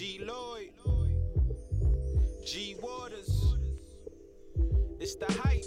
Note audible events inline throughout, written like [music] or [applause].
G Lloyd, G Waters. It's the height.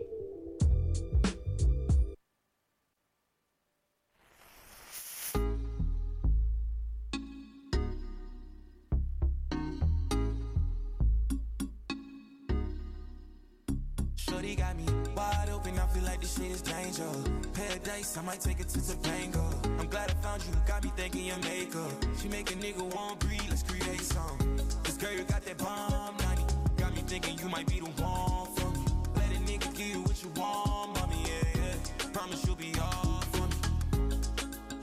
Wide I feel like this shit is danger. Paradise, I might take it to Topanga. I'm glad I found you, got me thinking your makeup. She make a nigga want breathe, let's create some. This girl, you got that bomb, 90. Got me thinking you might be the one for me. Let a nigga give you what you want, mommy, yeah, yeah. Promise you'll be all for me.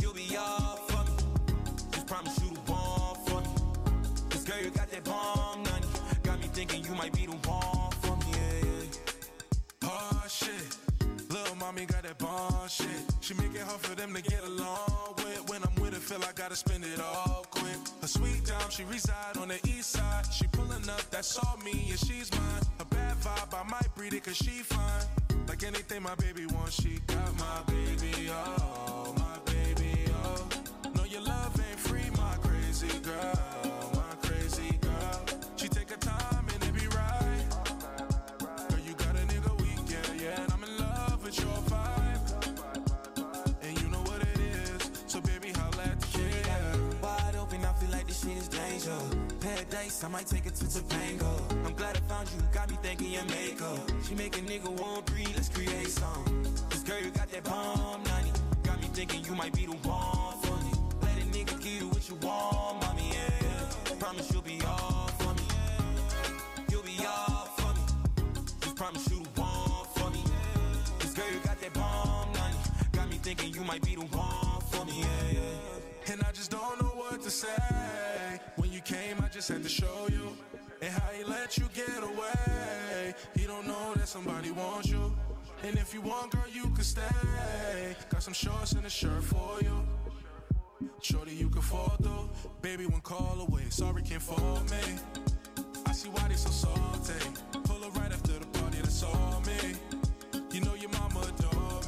You'll be all for me. Just promise you the one for me. This girl, you got that bomb, mommy got that bond shit. She make it hard for them to get along with. When I'm with her, feel I gotta spend it all quick. A sweet dime, she reside on the east side. She pulling up, that's all me, and she's mine. A bad vibe, I might breed it, cause she fine. Like anything my baby wants, she got my baby, oh, my baby, oh. No, your love ain't free, my crazy girl, danger. Paradise, I might take it to Topanga. I'm glad I found you, got me thinking your makeup. She make a nigga want breathe, let's create some. This girl, you got that bomb, 90. Got me thinking you might be the one for me. Let a nigga give you what you want, mommy, yeah. Promise you'll be all for me. You'll be all for me. Just promise you the one for me. This girl, you got that bomb, 90. Got me thinking you might be the one for me, yeah, yeah. And I just don't know what to say. Came, I just had to show you. And how he let you get away. He don't know that somebody wants you. And if you want, girl, you can stay. Got some shorts and a shirt for you. Shorty, you can fall through. Baby, one call away. Sorry, can't fall me. I see why they so salty. Pull her right after the party, that's all me. You know your mama adore me.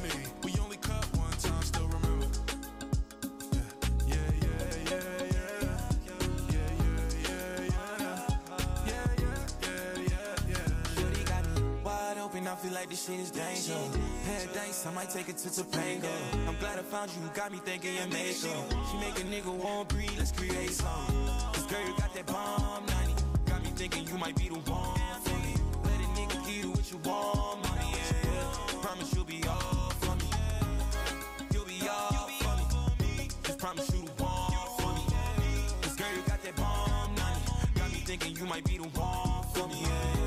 Open, I feel like this shit is danger. Paradise, I might take it to Topanga. I'm glad I found you, got me thinking your makeup. She make a nigga want breathe, let's create some. This girl, you got that bomb, 90. Got me thinking you might be the one for me. Let a nigga give you what you want, money, yeah. Promise you'll be all for me. You'll be all for me. Just promise you the one for me. This girl, you got that bomb, 90. Got me thinking you might be the one for me, yeah.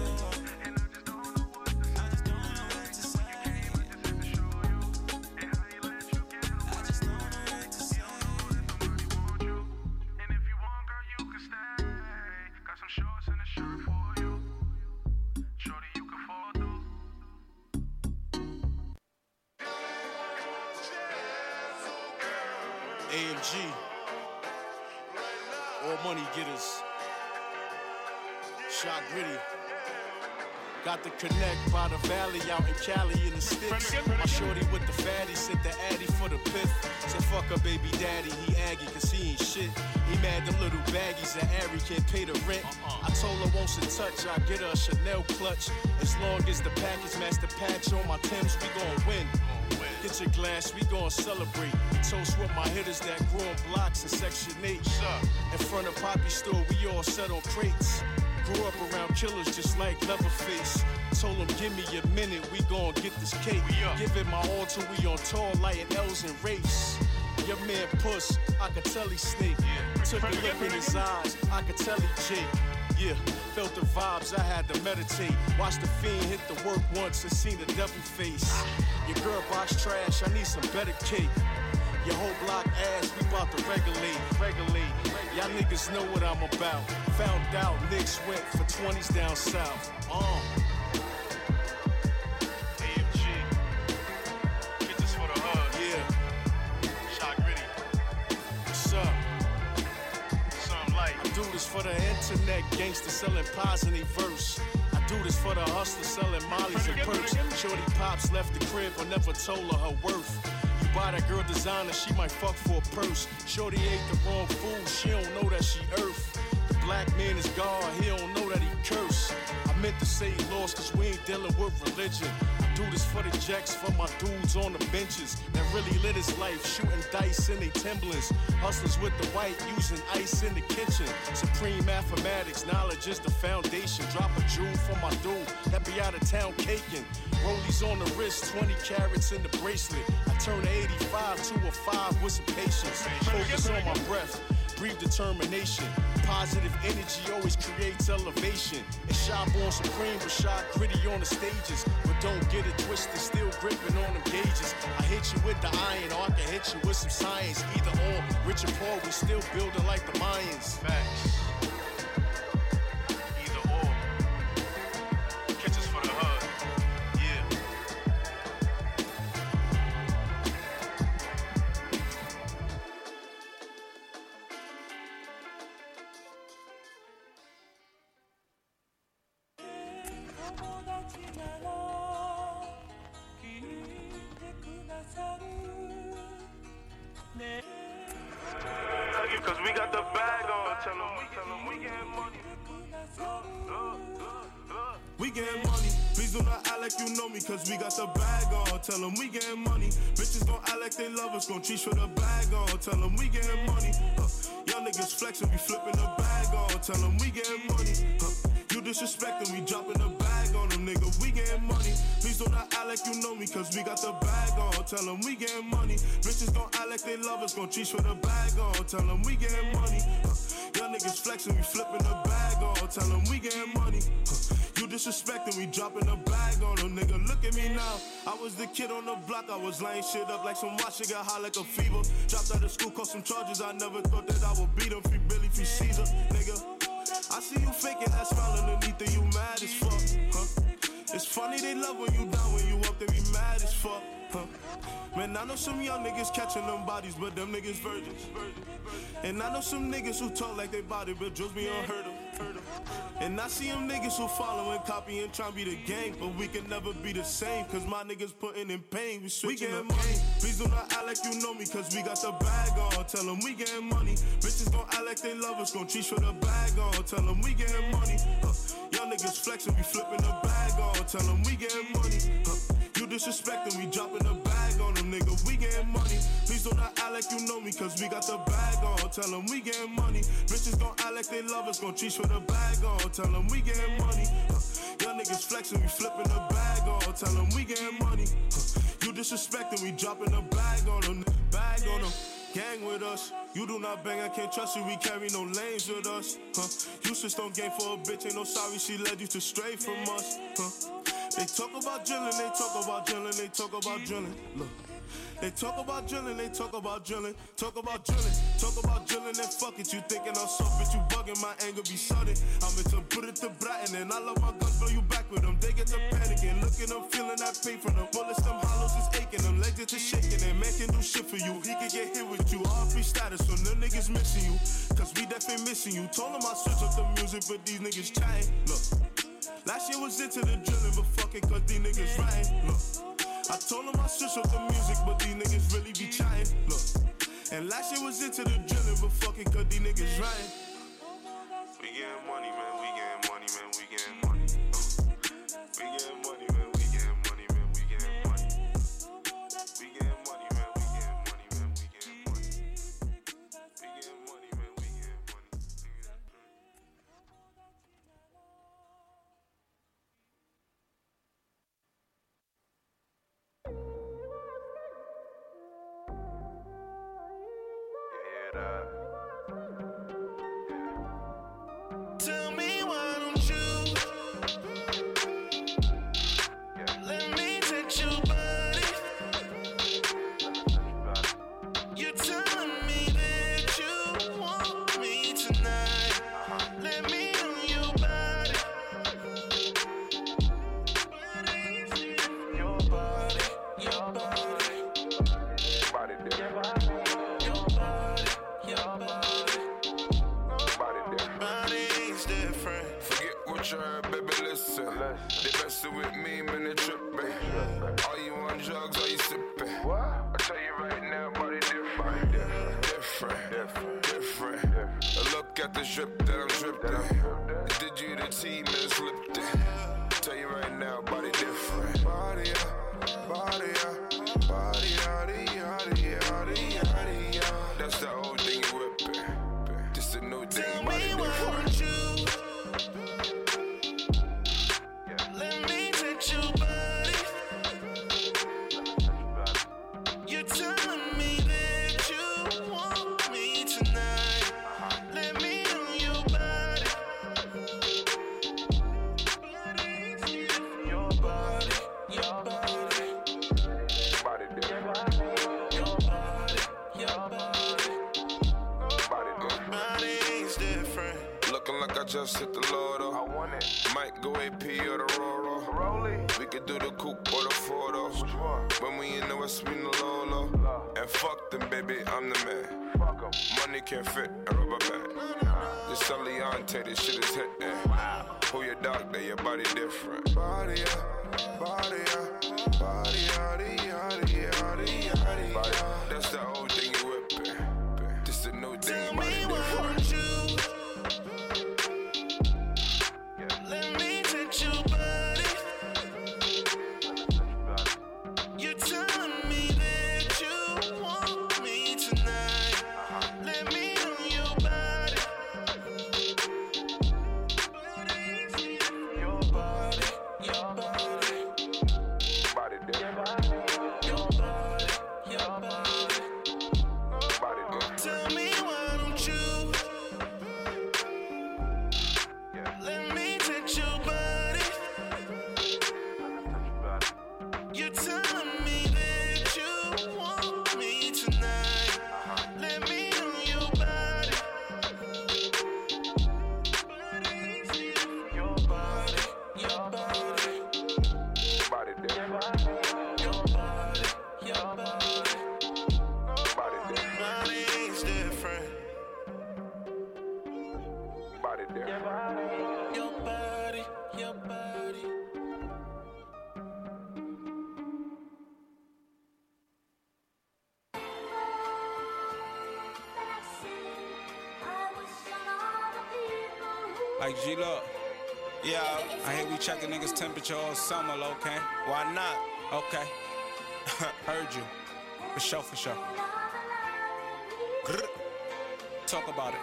Gon' celebrate. Toast with my hitters that grew on blocks in Section 8. In front of Poppy store, we all set on crates. Grew up around killers just like Leatherface. Told him, give me a minute, we gon' get this cake. Give it my all till we on tour, lighting L's and race. Your man Puss, I could tell he snake. Took a look in his eyes, I could tell he Jake. Yeah, felt the vibes, I had to meditate. Watched the fiend hit the work once and seen the devil face. Your girl box trash, I need some better cake. Your whole block ass, we bout to regulate, regulate. Y'all niggas know what I'm about. Found out Knicks went for 20s down south. Uh. For the internet gangster selling pies in a verse. I do this for the hustler selling mollies and perks. Shorty pops left the crib but never told her her worth. You buy that girl designer, she might fuck for a purse. Shorty ate the wrong food, she don't know that she earth. The black man is God, he don't know that he curse. I meant to say lost, cause we ain't dealing with religion. I do this for the jacks, for my dudes on the benches that really lit his life, shooting dice in they Timberlands. Hustlers with the white, using ice in the kitchen. Supreme mathematics, knowledge is the foundation. Drop a jewel for my dude that be out of town caking. Rollies on the wrist, 20 carats in the bracelet. I turn a 85 to a 5 with some patience. Focus on my breath, breathe determination. Positive energy always creates elevation. And shot born supreme, but shot gritty on the stages. But don't get it twisted, still gripping on them gauges. I hit you with the iron, or I can hit you with some science. Either or, rich and poor, we still building like the Mayans. Facts. Like you know me, cause we got the bag on. Tell them we getting money. Bitches gon' act like they love us, gon' cheat for the bag on. Tell them we getting money. Huh. Young niggas flexin', we flipping the bag on. Tell them we getting money. Huh. You disrespectin', we dropping the bag on them, nigga. We getting money. Please do not act like you know me, cause we got the bag on. Tell them we getting money. Bitches gon' act like they love us, gon' cheat for the bag on. Tell them we getting money. Huh. Young niggas flexing, we flipping the bag on. Tell them we getting money. Huh. Disrespecting, we dropping the bag on them, nigga. Look at me now. I was the kid on the block, I was laying shit up like some watch, got high like a fever. Dropped out of school, caught some charges, I never thought that I would beat them. Free Billy, free Caesar, nigga. I see you faking that smile underneath it, you mad as fuck, huh? It's funny they love when you down, when you up, they be mad as fuck, huh? Man, I know some young niggas catching them bodies, but them niggas virgins. And I know some niggas who talk like they body, but just be unheard of. And I see them niggas who follow and copy and try to be the gang, but we can never be the same, cause my niggas putting in pain. We switching we money. Please do not act like you know me, cause we got the bag on. Tell them we getting money. Bitches gon' act like they love us, gon' treat for the bag on. Tell them we getting money. Huh. Young niggas flexing, we flipping the bag on. Tell them we getting money. Huh. You disrespecting, we dropping the bag on them, nigga. We getting money. Please do not act like you know me, cause we got the bag on. Tell them we getting money. Bitches gon' act like they love us, gon' treat for the bag on. Tell them we getting money. Huh. Young niggas flexing, we flipping the bag on. Tell them we getting money. You disrespecting, we dropping the bag on them. Bag on them. Gang with us. You do not bang, I can't trust you. We carry no lanes with us. Huh. You on game for a bitch, ain't no sorry. She led you to stray from us. Huh. They talk about drilling, they talk about drilling, they talk about drilling. Look. They talk about drilling, they talk about drilling, talk about drilling, talk about drilling and fuck it. You thinking I'm soft, bitch, you bugging, my anger be sudden. I'm into put it to Bratton and I love my guns, blow you back with them. They get to panicking, looking, I'm feeling that pain from them. Bullets, them hollows is aching, them legs to shaking, and man can do shit for you. He can get hit with you, all free status, so them niggas missing you. Cause we definitely missing you. Told them I switch up the music, but these niggas trying. Look. Last year was into the drilling, but fuck it, cause these niggas right. Look. I told them I switch up the music, but these niggas really be trying. Look. And last year was into the drilling, but fuck it, cause these niggas right. We getting money, man. We getting money, man. At the drip that I'm dripped in. Did you the team and slipped it? Tell you right now, body different. Body, body, body, body, body, body, body, G Love. Yeah, I hear we checking niggas' temperature all summer, okay? Why not? Okay. [laughs] Heard you. For sure, for sure. Talk about it.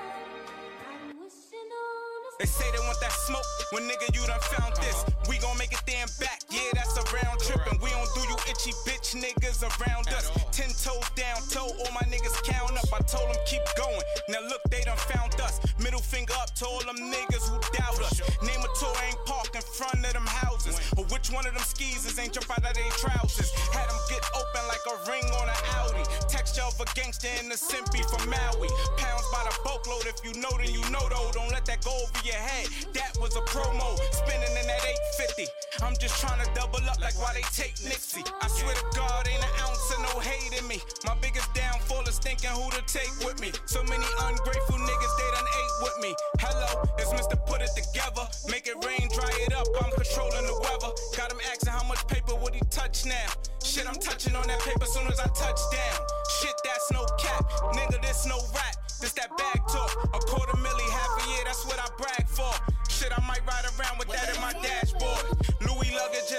They say they want that smoke when nigga you done found this. We gon' make it there and back, yeah, that's a round trip. And we don't do you itchy bitch niggas around us. Ten toes down, toe, all my niggas count up. I told them keep going. Now look, they done found us. Middle finger up to all them niggas who doubt us. Name a tour ain't parked in front of them houses. Or which one of them skeezers ain't jump out of their trousers. Had them get open like a ring on an Audi. Texture of a gangster in the simpy from Maui. Pounds by the boatload, if you know, then you know though. Don't let that go over your head. That was a promo. Spinning in that 850. I'm just trying to double up like why they take Nixie. I swear to God, ain't an ounce of no hate in me. My biggest downfall is thinking who to take with me. So many ungrateful niggas, they done ate with me. Hello, it's Mr. Put It Together. Make it rain, dry it up. I'm controlling the weather. Got him asking how much paper would he touch now. Shit, I'm touching on that paper soon as I touch down. Shit, that's no cap. Nigga, this no rap. This that bag talk. A quarter milli, half a year, that's what I brag for. Shit, I might ride around with that in my dashboard.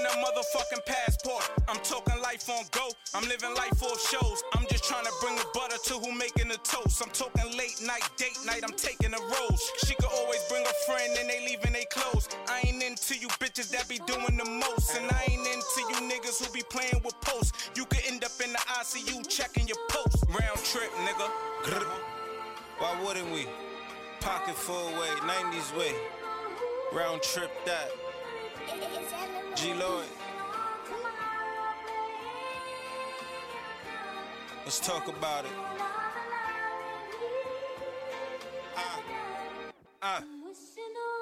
Louis luggage and a motherfucking passport. I'm talking life on go. I'm living life off shows. I'm just trying to bring the butter to who making the toast. I'm talking late night, date night. I'm taking a rose. She could always bring a friend and they leaving they clothes. I ain't into you bitches that be doing the most. And I ain't into you niggas who be playing with posts. You could end up in the ICU checking your post. Round trip, nigga. Why wouldn't we? Pocket full way, 90s way. Round trip that. G Lloyd. Let's talk about it. Uh, uh.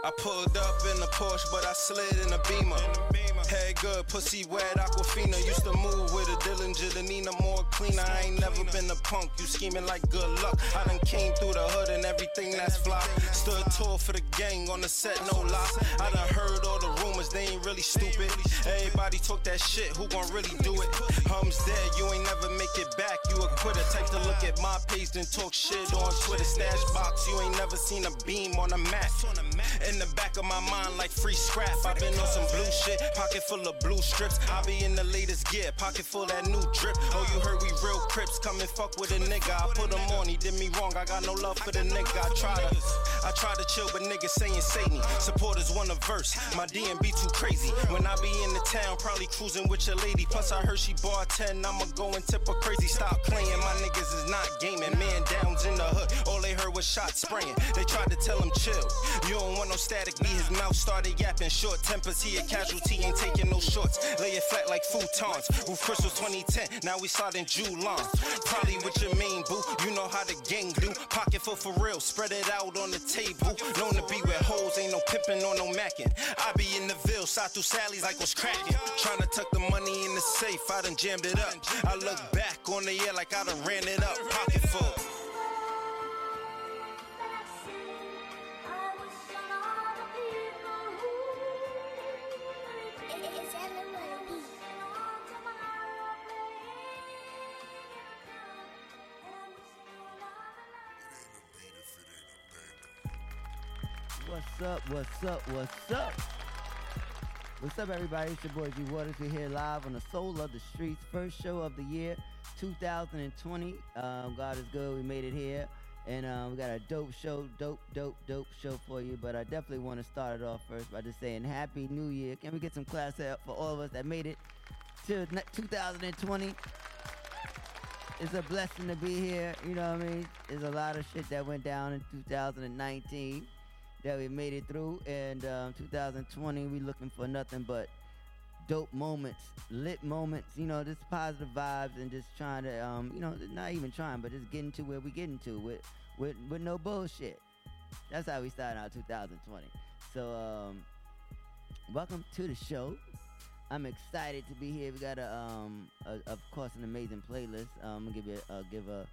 I pulled up in the Porsche, but I slid in the Beamer. Head good, pussy wet, Aquafina. Used to move with a Dillinger, the Nina more cleaner. I ain't never been a punk, you scheming like good luck. I done came through the hood and everything that's fly. Stood tall for the gang on the set, no lie. I done heard all the rumors, they ain't really stupid. Everybody talk that shit, who gon' really do it? Hum's dead, you ain't never make it back, you a quitter. Type to look at my page and talk shit on Twitter. Stash box, you ain't never seen a beam on a map. In the back of my mind, like free scrap. i been on some blue shit, full of blue strips. I be in the latest gear, pocket full that new drip. Oh, you heard we real crips, come and fuck with a nigga. I put him on, he did me wrong. I got no love for the nigga. I try to, I try to chill, but niggas saying Satan. Supporters want a verse, my DMB too crazy. When I be in the town, probably cruising with your lady. Plus, I heard she bought 10, I'ma go and tip her crazy. Stop playing, my niggas is not gaming. Man downs in the hood, all they heard was shots spraying. They tried to tell him chill. You don't want no static, be his mouth started yapping. Short tempers, he a casualty, ain't taking no shorts. Lay it flat like futons. Roof Crystal 2010, now we sliding Julon. Probably with your main boo, you know how the gang do. Pocket full for real, spread it out on the table. Known to be with hoes, ain't no pimping or no macking. I be in the Ville, side through Sally's like what's cracking. Trying to tuck the money in the safe, I done jammed it up. I look back on the year like I done ran it up. Pocket full. What's up? What's up? What's up? What's up, everybody? It's your boy G Waters. We're here live on the Soul of the Streets, first show of the year, 2020. Um, God is good. We made it here. And um, we got a dope show, dope, dope, dope show for you. But I definitely want to start it off first by just saying Happy New Year. Can we get some class up for all of us that made it to 2020? It's a blessing to be here. You know what I mean? There's a lot of shit that went down in 2019 that we made it through. And um, 2020, we looking for nothing but dope moments, lit moments, you know, just positive vibes and just trying to, um, you know, not even trying, but just getting to where we getting to with, with, with no bullshit. That's how we started out 2020. So, um, welcome to the show. I'm excited to be here. We got a, um, a, of course, an amazing playlist. Um, I'm gonna give you, uh, give a,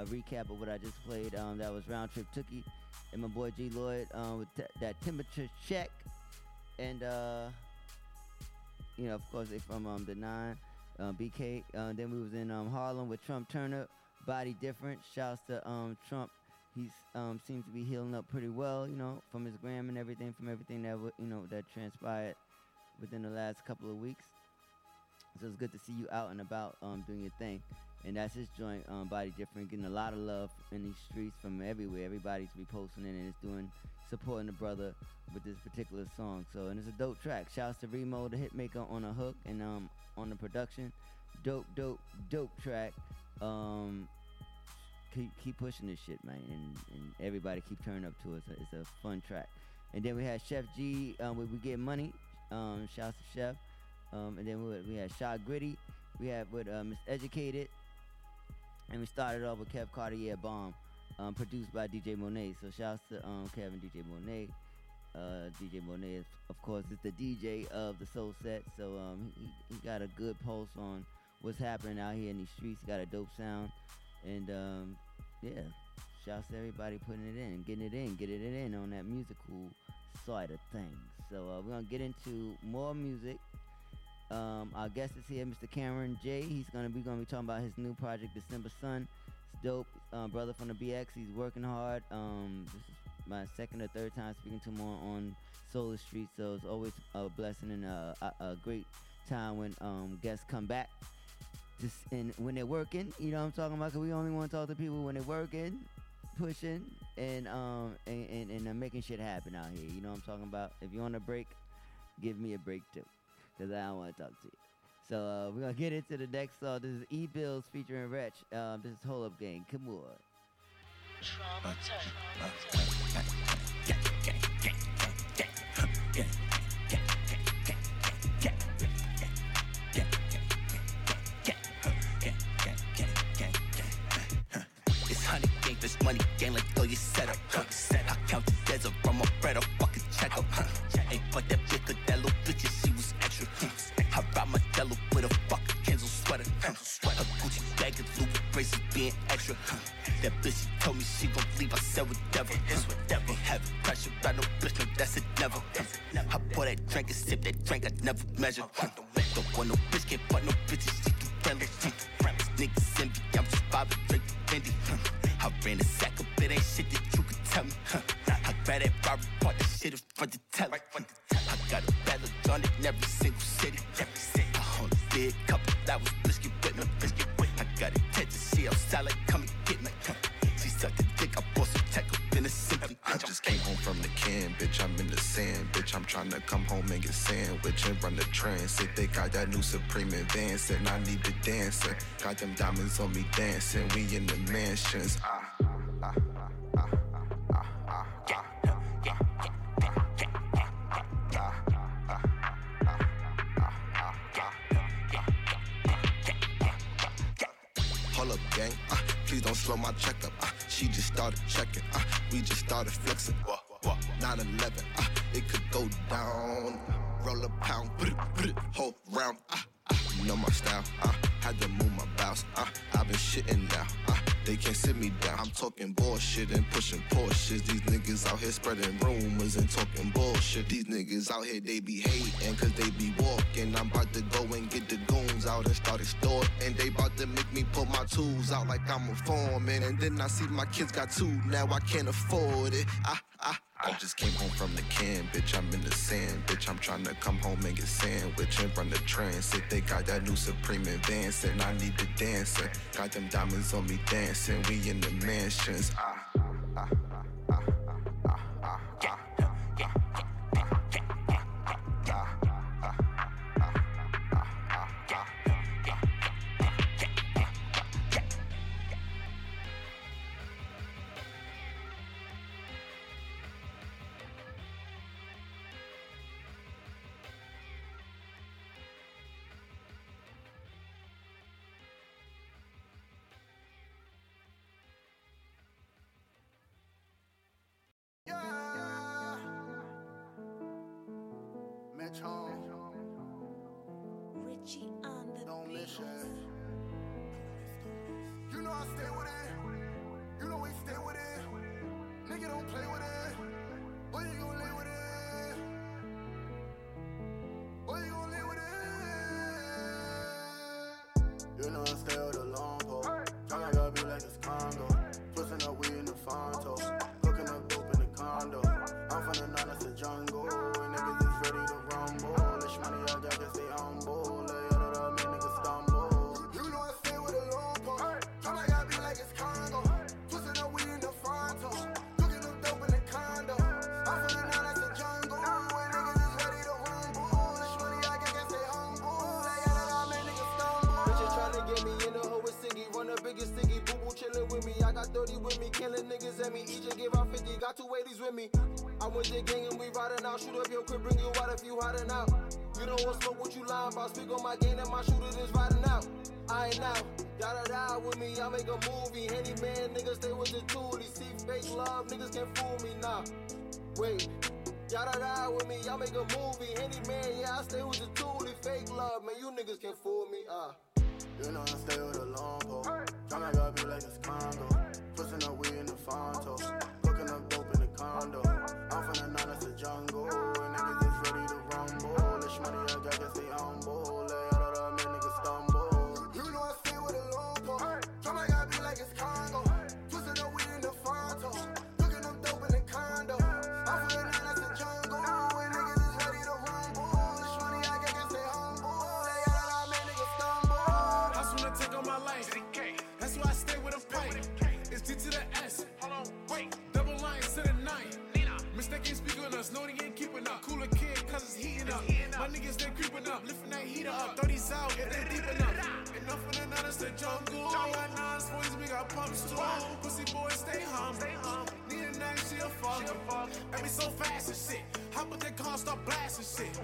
a recap of what I just played. Um, that was Round Trip Tookie and my boy G Lloyd um, with t- that temperature check, and uh, you know, of course, they from um, the nine, uh, BK. Uh, then we was in um, Harlem with Trump Turner, Body Different. Shouts to um, Trump. He um, seems to be healing up pretty well, you know, from his gram and everything, from everything that w- you know that transpired within the last couple of weeks. So it's good to see you out and about doing your thing and that's his joint um, body different getting a lot of love in these streets from everywhere. Everybody's reposting it and it's doing supporting the brother with this particular song. So and it's a dope track. Shouts to remo the hitmaker on a hook and um on the production. Dope dope dope track. Um keep, keep pushing this shit man. And, and everybody keep turning up to it. It's a, it's a fun track. And then we had chef g um, where we get money. Um shouts to chef. Um and then we, we had shot gritty. We had with uh, Miseducated and we started off with Kev Cartier Bomb, um, produced by DJ Monet. So shouts to um, Kevin DJ Monet. Uh, DJ Monet, is, of course, is the DJ of the Soul Set. So um, he, he got a good pulse on what's happening out here in these streets. He got a dope sound. And um, yeah, shouts to everybody putting it in, getting it in, getting it in on that musical side of things. So uh, we're going to get into more music. Um, our guest is here, Mr. Cameron J. He's gonna be gonna be talking about his new project, December Sun. It's dope, uh, brother from the BX. He's working hard. Um, this is my second or third time speaking to him on, on Solar Street, so it's always a blessing and a, a, a great time when um, guests come back. Just and when they're working, you know what I'm talking about. Cause we only want to talk to people when they're working, pushing, and um and, and, and uh, making shit happen out here. You know what I'm talking about. If you want a break, give me a break too because I don't want to talk to you. So uh, we're gonna get into the next song. This is E Bills featuring Wretch. Um, this is Hold Up Gang. Come on. It's honey this money gang, like dancer. Got them diamonds on me dancing. We in the mansions. Ah, my style. Uh, had to move my bounce. I've been shitting now. Uh, they can't sit me down. I'm talking bullshit and pushing Porsches. These niggas out here spreading rumors and talking bullshit. These niggas out here, they be hating cause they be walking. I'm about to go and get the goons out and start extorting. And they about to make me pull my tools out like I'm a foreman. And then I see my kids got two, now I can't afford it. I, I, I just came home from the can, bitch. I'm in the sand, bitch. I'm trying to come home and get sandwich and run the train. They got that new Supreme advance, and I need the dancer. Got them diamonds on me dancing. We in the mansions. Ah, ah, ah, 50, got two 80s with me. I went to gang and we riding out. Shoot up your crib, bring you out if you hiding out. You don't want smoke, what you lying about? Speak on my game and my shooter is riding out. I ain't out. Y'all die with me, I make a movie. Handy man, niggas stay with the tool. These see fake love, niggas can't fool me, nah. Wait. Y'all die with me, y'all make a movie. Handy man, yeah, I stay with the tool. These fake love, man, you niggas can't fool me, ah. You know I stay with a long pole. Tryna gotta like it's Congo. Twisting up weed in the Fonto. Condo. My niggas, they creeping up. Lifting that heater up. 30s out if they deep enough. Enough of the nine, it's the jungle. We got nines, 40s, we got pumps too. Pussy boys, stay humble. Need a name, she a fuck. And we so fast and shit. How about they car start blasting shit?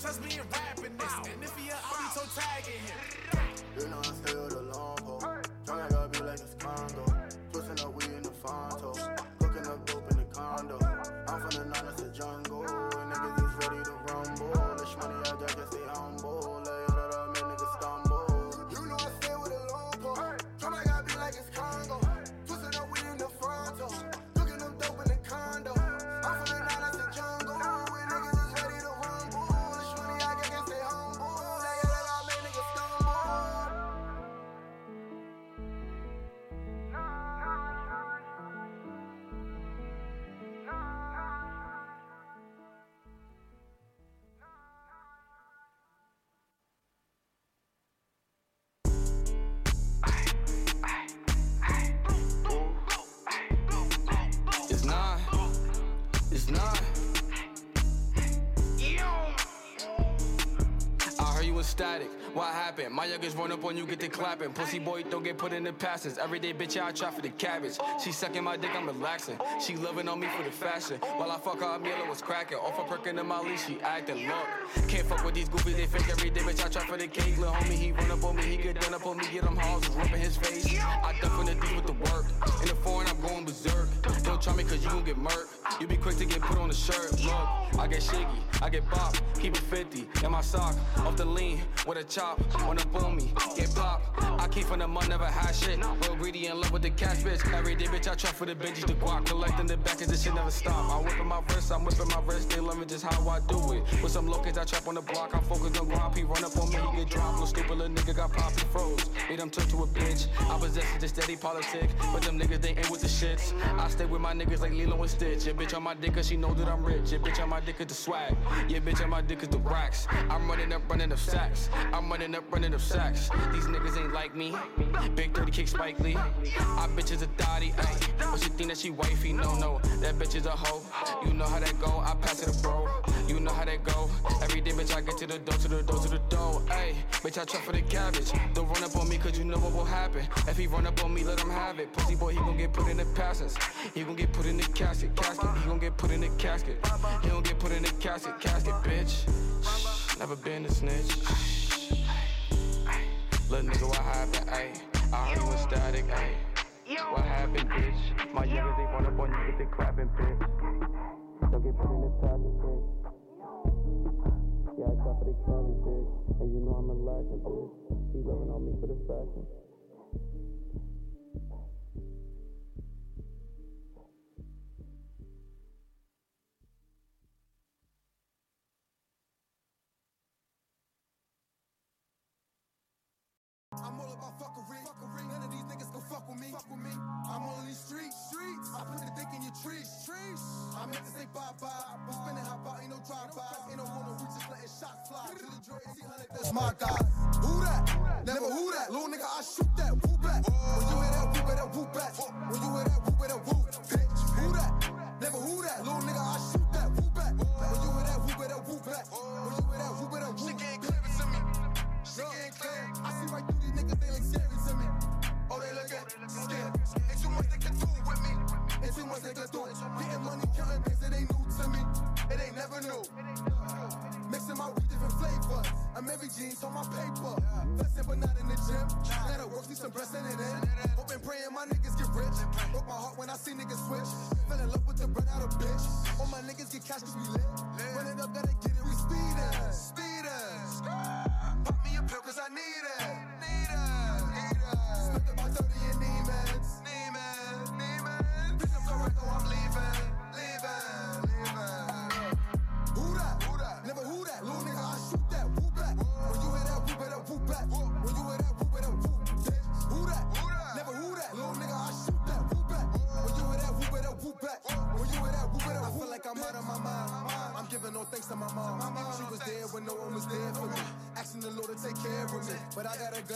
Shots me and rapping this. And if he a, I'll be so tagging him. You know I stay with a long pole. Tryna gotta be like it's Congo. Static. What happened? My youngest run up on you, get the clapping. Pussy boy don't get put in the passes. Every day, bitch, I try for the cabbage. She sucking my dick, I'm relaxing. She loving on me for the fashion. While I fuck her, Mila was cracking. Off a perk in my leash, she acting. Look, can't fuck with these goofies, they fake every day, bitch. I try for the cake. Lil' homie, he run up on me, he get done up on me, get them halls, rubbing his face. I duck from the deep with the work. In the foreign, I'm going berserk. Don't try me, cause you gon' get murked. You be quick to get put on the shirt. Look, I get shiggy, I get bop, keep it 50 in my sock. Off the lean with a chop, wanna boom me, get pop. I keep from the mud, never had shit. Real greedy in love with the cash, bitch. Every day, bitch, I try for the Benjis, the guac, collecting the back, cause this shit never stop. I'm whipping my wrist, I'm whipping my wrist, they love me just how I do it. With some locals, I trap on the block, I'm focused on grind. P run up on me, he get dropped. Little stupid little nigga got popped and froze. Made him turn to a bitch. I possess the steady politic, but them niggas, they ain't with the shits. I stay with my niggas like Lilo and Stitch. Yeah, bitch on my dick, cause she know that I'm rich. Yeah, bitch on my dick, cause the swag. Yeah, bitch on my dick, cause the racks. I'm running up, running up sacks. I'm running up, running up sacks. These niggas ain't like me. Big 30 kick Spike Lee. I bitch is a thotty, ayy. But she think that she wifey, no, no. That bitch is a hoe. You know how that go, I pass it a bro. You know how that go. Every day, bitch, I get to the door, to the door, to the door. Ayy, bitch, I trap for the cabbage. Don't run up on me, cause you know what will happen. If he run up on me, let him have it. Pussy boy, he gon' get put in the passes. He gon' get put in the casket, casket. He gon' get put in the casket. He gon' get put in the casket, casket, bitch. Never been a snitch. Little nigga, what happened, ayy? I heard you was static, ayy. What happened, bitch? My niggas, they run up on you, get the clapping, bitch. Don't get put in the casket, bitch. Yeah, I try for the Cali, bitch. And you know I'm a legend, bitch. She loving on me for the fashion. I'm all about fuckery. fuckery. None of these niggas can fuck with me. Fuck with me. I'm on these streets. Streets. I put the dick in your trees. Trees. I meant to say bye bye. Spinning hot by, ain't no drive by. Ain't no wanna we just letting shots fly. To the joy, that's my guy. Who that? Never who that. Little nigga, I shoot that. Who back? When you hear that, whoop it, that whoop back. When you hear that, whoop it, that whoop. Bitch. Who that? Never who that. Little nigga, I shoot that. Whoop back. When you hear that, whoop it, that whoop back. When you hear that, whoop it, that whoop. Shit getting clear. I see right through these niggas, they look scary to me. Oh, they look scared. Ain't too much they can do with me. Ain't too much they can do. Getting money, counting bands, it ain't new to me. It ain't never new. Mixing my weed different flavors. I'm every jeans on my paper. Flexing but not in the gym. Gotta work, see some blessing it in. Hoping, praying my niggas get rich. Broke my heart when I see niggas switch. Fell in love with the bread out of bitch. All my niggas get cash cause we lit.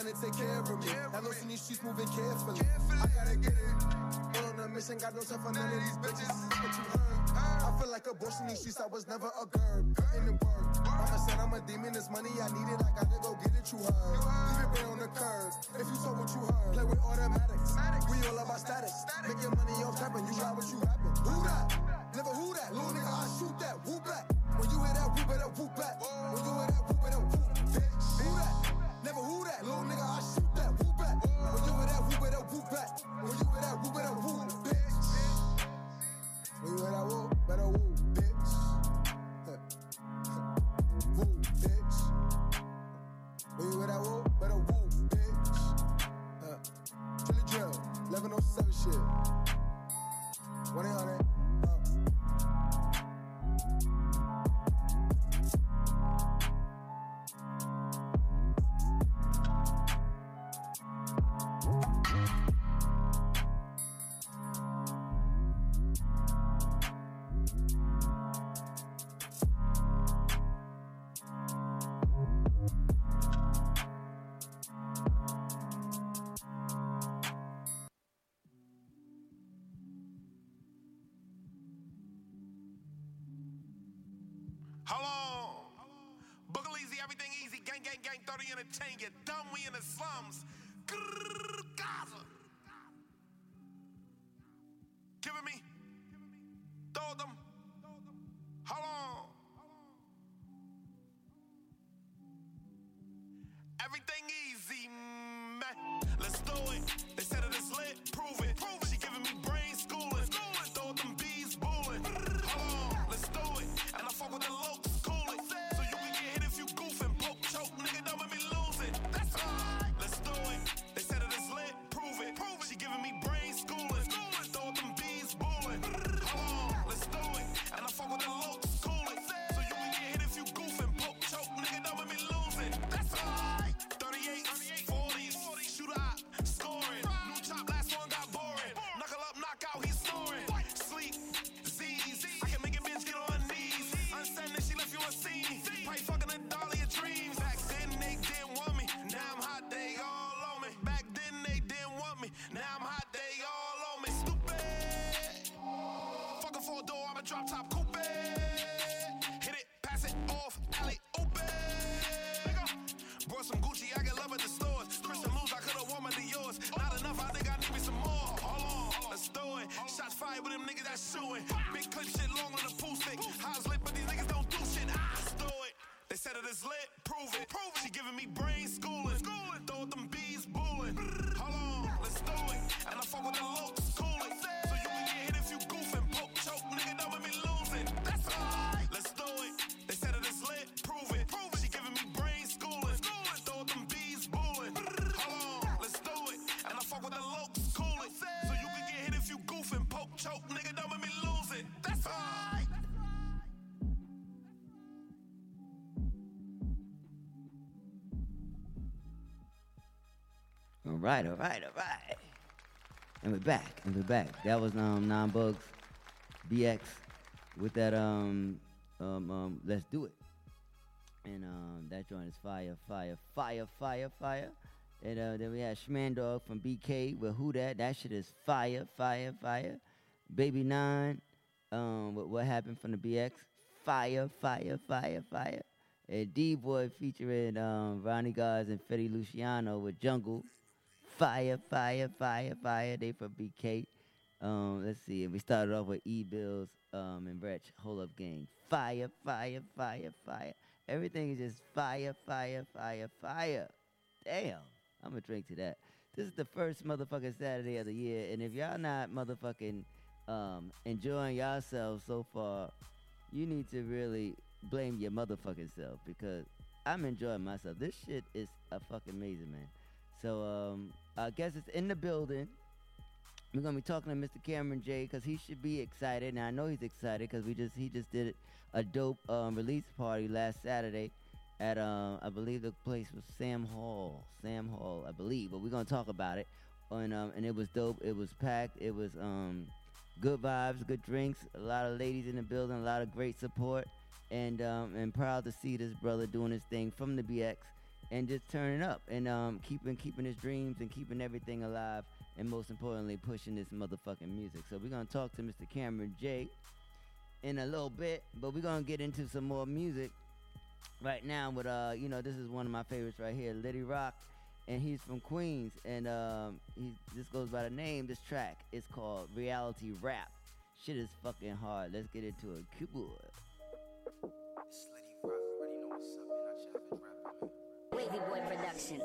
But I got a gun to take care of me. Now in these streets moving carefully. I gotta get it. All on a mission, got no time for none of these bitches. What you heard? I feel like a boss in these streets, I was never a girl. In work. Mama said I'm a demon, this money I need it, I gotta go get it, you heard. Leave it right on the curb. If you saw what you heard, play with automatics. We all about status. Making money off trapping, you ride what you rapping. How long? Boogle easy, everything easy. Gang, gang, gang, 30 and a 10. You dumb, we in the slums. Grrr, Gaza. Give it me. Throw them. How long? Right, all right, all right. And we're back, and we're back. That was um non bugs, BX, with that um um um let's do it. And um that joint is fire, fire, fire, fire, fire. And uh, then we had Schmandog from BK with Who That. That shit is fire, fire, fire. Baby Nine, um, with what happened from the BX, fire, fire, fire, fire. And D Boy featuring um, Ronnie Gars and Fetty Luciano with Jungle, fire, fire, fire, fire. They from BK. Um, let's see. We started off with E Bills um, and Wretch, Hold Up Gang, fire, fire, fire, fire. Everything is just fire, fire, fire, fire. Damn, I'm gonna drink to that. This is the first motherfucking Saturday of the year, and if y'all not motherfucking um, enjoying yourselves so far, you need to really blame your motherfucking self because I'm enjoying myself. This shit is a fucking amazing, man. So um, I guess it's in the building. We're gonna be talking to Mr. Cameron J because he should be excited, and I know he's excited because we just he just did a dope um, release party last Saturday at um, I believe the place was Sam Hall, Sam Hall, I believe. But we're gonna talk about it, and um, and it was dope. It was packed. It was um, good vibes, good drinks, a lot of ladies in the building, a lot of great support, and um, and proud to see this brother doing his thing from the BX and just turning up and um, keeping keeping his dreams and keeping everything alive, and most importantly, pushing this motherfucking music. So we're gonna talk to Mr. Cameron J in a little bit, but we're gonna get into some more music right now. With uh, you know, this is one of my favorites right here, Liddy Rock, and he's from Queens, and um, he this goes by the name. This track is called Reality Rap. Shit is fucking hard. Let's get into it. Cuba. Wavy Boy Productions.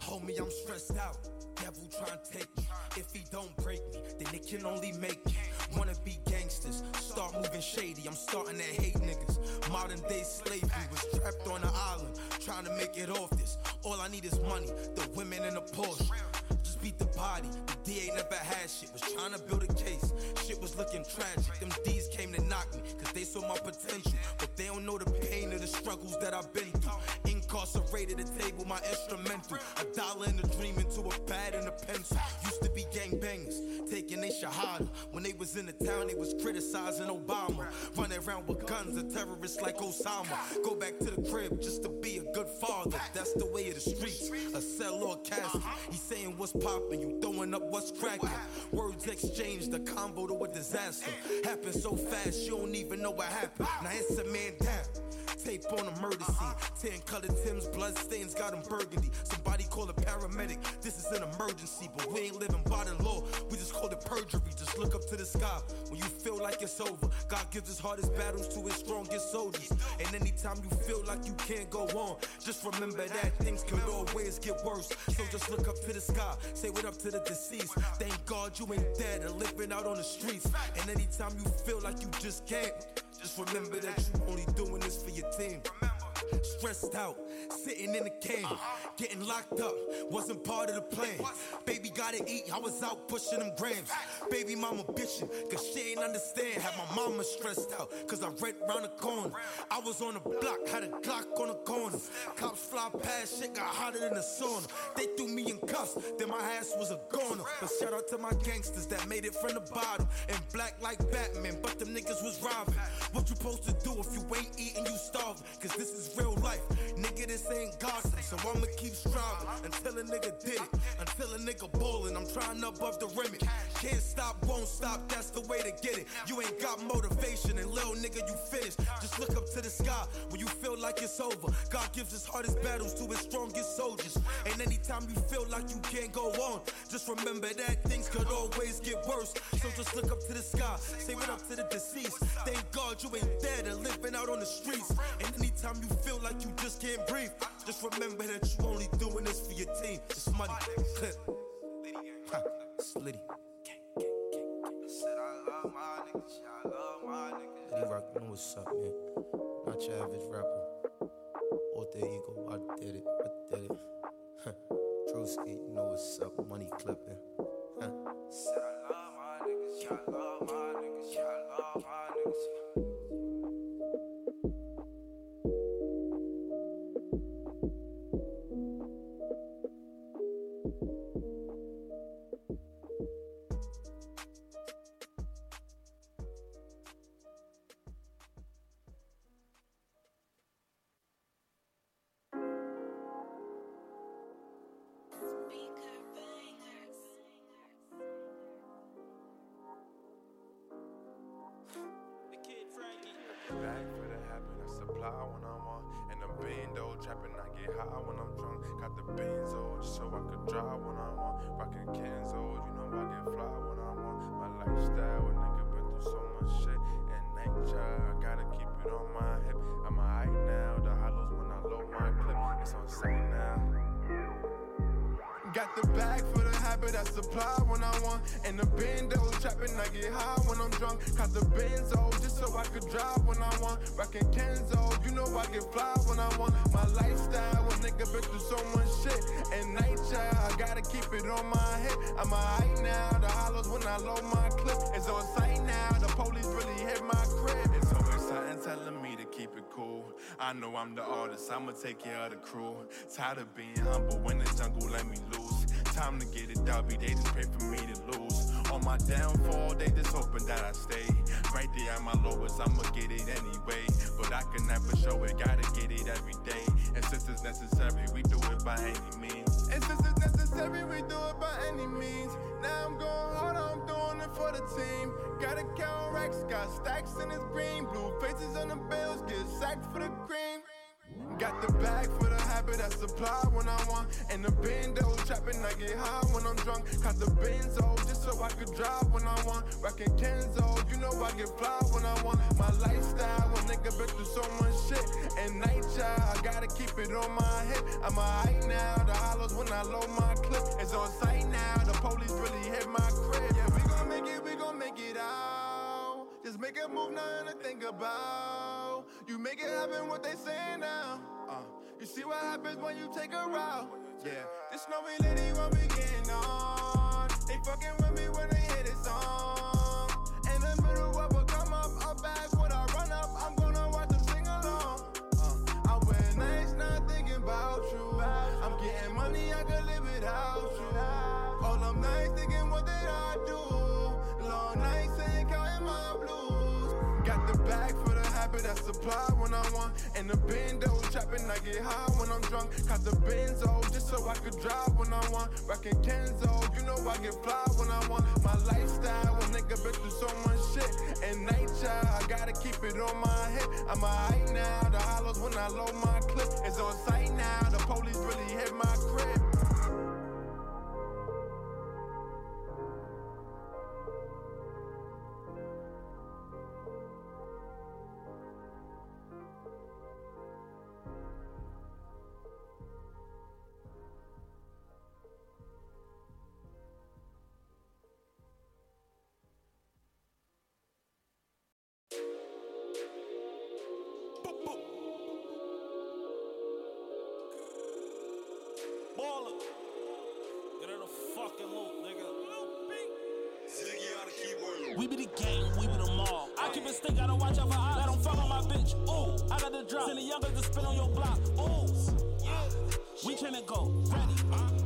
Homie, I'm stressed out. Devil trying to take me. If he don't break me, then it can only make me. Wanna be gangsters, start moving shady. I'm starting to hate niggas. Modern day slavery was trapped on an island, trying to make it off this. All I need is money, the women in the Porsche. Just beat the body. The DA never had shit. Was trying to build a case. Shit was looking tragic. Them D's came to knock me, cause they saw my potential. But they don't know the pain of the struggles that I've been through. Incarcerated at table, my instrumental. A dollar and a dream into a pad and a pencil. Used to be gangbangers. Taking they shahada. When they was in the town, they was criticizing Obama. Running around with guns, a terrorist like Osama. Go back to the crib just to be a good father. That's the way of the streets. A cell or a casket. He saying what's poppin', you throwing up what's cracking. Words exchanged, the combo to a disaster. Happened so fast, you don't even know what happened. Now it's a man down. Tape on a murder scene. Tan colored Tim's blood stains got him burgundy. Somebody call a paramedic. This is an emergency, but we ain't living by the law. We just call it perjury. Just look up to the sky when you feel like it's over. God gives his hardest battles to his strongest soldiers. And anytime you feel like you can't go on, just remember that things can always get worse. So just look up to the sky. Say what up to the deceased. Thank God you ain't dead or living out on the streets. And anytime you feel like you just can't, just remember that you only doing this for your team. Stressed out, sitting in the cave, getting locked up, wasn't part of the plan. Baby gotta eat, I was out pushing them grams. Baby mama bitching, cause she ain't understand. Had my mama stressed out, cause I read round the corner. I was on the block, had a Glock on the corner. Cops fly past, shit got hotter than the sauna. They threw me in cuffs, then my ass was a goner. But shout out to my gangsters that made it from the bottom. And black like Batman, but them niggas was robbing. What you supposed to do if you ain't eating, you starving? Cause this is real life. Nigga, this ain't gossip, so I'ma keep striving until a nigga did it. Until a nigga ballin', I'm trying above the limit. Can't stop, won't stop, that's the way to get it. You ain't got motivation, and little nigga, you finished. Just look up to the sky when you feel like it's over. God gives his hardest battles to his strongest soldiers. And anytime you feel like you can't go on, just remember that things could always get worse. So just look up to the sky, say what up to the deceased. Thank God you ain't dead and living out on the streets. And anytime you feel like you just can't breathe, just remember that you only doing this for your team. It's money, clip. Ha, it's Liddy. Liddy Rock, you know what's up, man. Not your average rapper. Alter ego, I did it, I did it. Huh. Drewski, you know what's up, money clipping. Huh. Said I love my niggas, yeah, I love my niggas, yeah, I love my niggas. Take care of the crew. Tired of being humble when the jungle let me loose. Time to get it W, they just pray for me to lose. On my downfall, they just hoping that I stay. Right there at my lowest, I'ma get it anyway. But I can never show it, gotta get it every day. And since it's necessary, we do it by any means. And since it's necessary, we do it by any means. Now I'm going hard, I'm doing it for the team. Gotta count racks, got stacks in his green. Blue faces on the bills, get sacked for the cream. Got the bag for the habit, I supply when I want. And the bendo trapping, I get high when I'm drunk. Got the benzo just so I could drive when I want. Rockin' Kenzo, you know I get fly when I want. My lifestyle, a nigga been through so much shit. And nature, I gotta keep it on my hip. I'm high now, the hollows when I load my clip. It's on sight now, the police really hit my crib. Yeah, we gon' make it, we gon' make it out. Just make a move, nothing to think about. You make it happen, what they say now. Uh, you see what happens when you take a route. Yeah, this snowy lady won't be getting on. They fucking with me when they hit it song. In the middle of a come up, up back, when I run up, I'm gonna watch them sing along. Uh, I wear nice, not thinking about you. I'm getting money, I can live without you. All I'm nice, thinking what did I do? my blues. Got the bag for the habit I supply when I want. And the benzo trapping, I get high when I'm drunk. got the benzo just so I could drive when I want. Rockin' Kenzo, you know I get fly when I want. My lifestyle, when nigga been through so much shit. And nature, I gotta keep it on my hip. I'm a alright now, the hollows when I load my clip. It's on sight now, the police really hit my crib. Drop. Send the youngers to spin on your block. Ooh, we tryna go. Ready.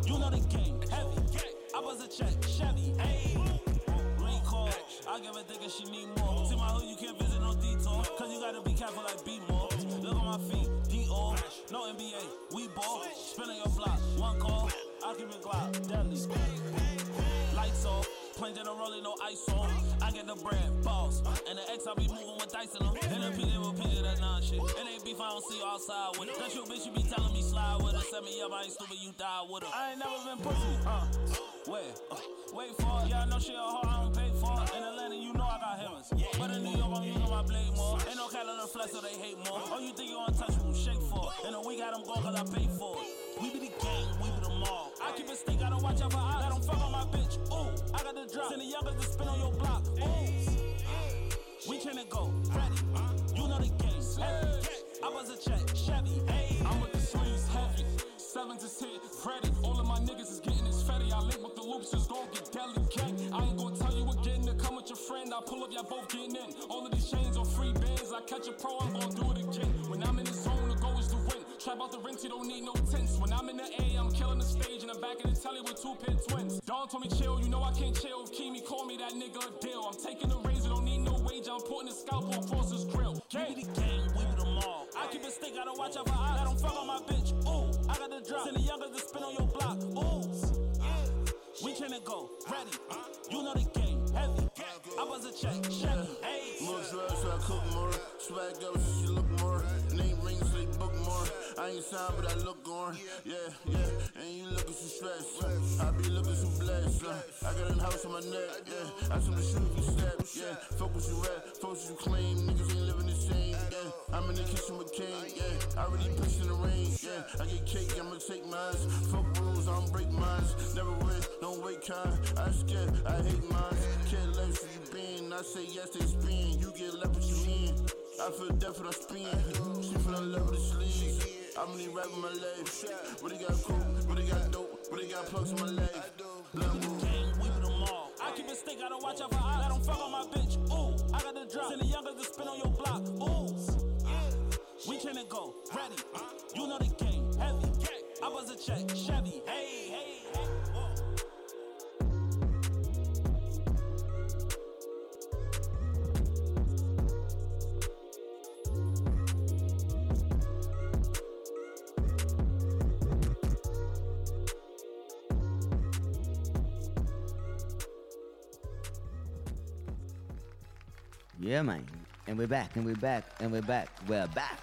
You know the game. Heavy. I buzz a check. Chevy. Link call. I give a dick if she need more. See my hood, you can't visit no detour. Cause you gotta be careful like B more. Look on my feet. D.O. No NBA. We ball. Spin on your block. One call. I keep it Glock. Deadly. Lights off. Plain general rolling, no ice on. I get the bread, boss. And the X, I be moving with dice in them. And the P, they will pick that non shit. It ain't beef, I don't see you outside with it. That's your bitch, you be telling me slide with her. Set me up, I ain't stupid, you die with her. I ain't never been pussy, uh. Wait, uh, wait for it. Yeah, I know she a hoe, I don't pay for it. In Atlanta, you know I got hammers. But in New York, I'm using my blade more. Ain't no on flex, so they hate more. Oh, you think you untouchable, shake for it. In a week, I them go cause I pay for it. We be the gang, I keep it stick, don't watch out for eyes. I don't fuck on my bitch. Ooh, I got the drop. Send the youngers to spin on your block. Ooh, we tryna go. Ready. You know the game. Heavy. I was a check. Chevy. Ayy. I'm with the sleeves heavy. Sevens is hit, ready. All of my niggas is getting this fatty. I link with the loops, it's gon' get delicate. I ain't gon' tell you again to come with your friend. I pull up, y'all both getting in. All of these chains on free bands. I catch a pro, I'm gon' do it again. When I'm in the zone, win. Trap out the rings, you don't need no tents. When I'm in the A, I'm killing the stage. In the back of the telly with two pin twins. Dawn told me chill, you know I can't chill. If Kimi call me that nigga a deal. I'm taking the razor, don't need no wage. I'm putting the scalpel on his grill. We be the gang, we be them all. I keep it stick, gotta watch out for eyes. I don't fuck on my bitch. Ooh, I got the drop. Send the youngers to spin on your block. Ooh, yeah. we tryna go. Ready. You know the game. Buzz a check. Chevy. Ayy. More drugs, so I cook more. Swag so she look more. Name rings, they book more. I ain't signed, but I look on. Yeah, yeah. And you looking so stressed. I be looking so blessed. I got a house on my neck. Yeah, I told the shoot you steps. Yeah, focus you at, focus you claim. Niggas ain't living the same. Yeah, I'm in the kitchen with Kane. Yeah, I already pushed in the rain. Yeah, I get cake, I'ma take mine. Fuck rules, I don't break mine. Never win, don't wait kind. I scared, I hate mine. Can't let you you been. I say yes, they spin. You get left what you in. I feel death when I spin. She feel in love with the sleeves. I'm really rap with my legs. What they got cool? What they got dope? What they got plugs in my legs? Blood move. Gang, we be the. I keep it stick, gotta watch out for eyes. Let them fuck on my bitch. Ooh, I got the drop. Send the youngers to spin on your block. Ooh, we tryna go. Ready. You know the game. Heavy. I buzz a check. Chevy. Hey, hey, hey. Yeah, man. And we're back, and we're back, and we're back. We're back.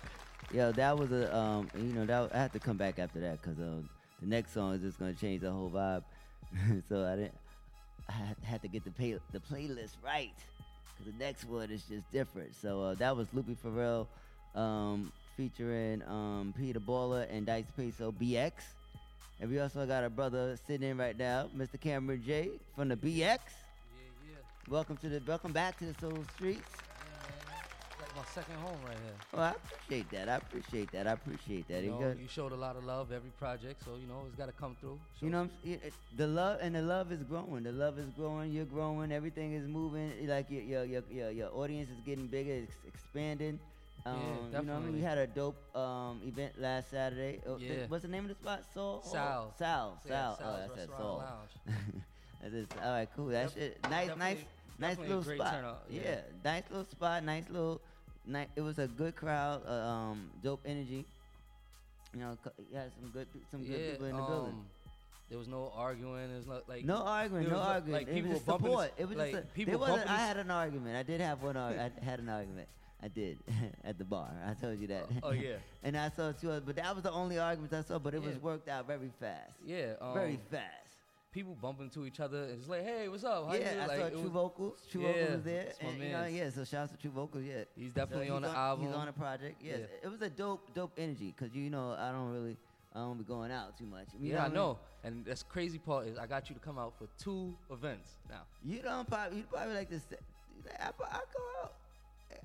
Yo, that was a um, you know, that I had to come back after that because um, the next song is just gonna change the whole vibe. [laughs] so I didn't. I had, to get the pay, the playlist right because the next one is just different. So uh, that was Loopy Pharrell um, featuring um, Peter Baller and Dice Peso BX. And we also got a brother sitting in right now, Mr. Cameron J from the BX. Yeah, yeah. Welcome to the welcome back to the Soul Streets. Like my second home right here. Well, I appreciate that. I appreciate that. I appreciate that. You, know, you showed a lot of love every project, so you know it's got to come through. You know, I'm the love and the love is growing. The love is growing. You're growing. Everything is moving. Like your your your your, your audience is getting bigger, it's expanding. Um, you know, what I mean, we had a dope um, event last Saturday. Th- Yeah. what's the name of the spot? Soul. Oh, Sal's. Sal. Yeah, Sal. Oh, that's that Soul. [laughs] That's just, all right, cool. That Def- shit. Nice, nice, definitely- nice a little spot. Yeah. yeah. nice little spot. Nice little night. It was a good crowd. Uh, um, dope energy. You know, you had some good, some good yeah, people in the um, building. There was no arguing. There's not like No arguing, no arguing. Like it people was just bumping. support. It was like, just a, people. Wasn't. I had an argument. I did have one. Ar- I had an argument. I did [laughs] at the bar. I told you that. Oh, yeah. [laughs] and I saw two others, but that was the only arguments I saw. But it was worked out very fast. Yeah, very um, fast. People bumping into each other. It's like, hey, what's up? How you yeah, doing? I Like, saw True was- Vocals. True yeah, Vocals was there. and, you know, yeah, so shout out to True Vocals. Yeah, He's So definitely he's on the album. He's on a project. Yes, Yeah. it was a dope, dope energy. Cause you know, I don't really, I don't be going out too much. You yeah, I what know. And that's crazy part is I got you to come out for two events now. You don't probably, you probably like this. I, I go out.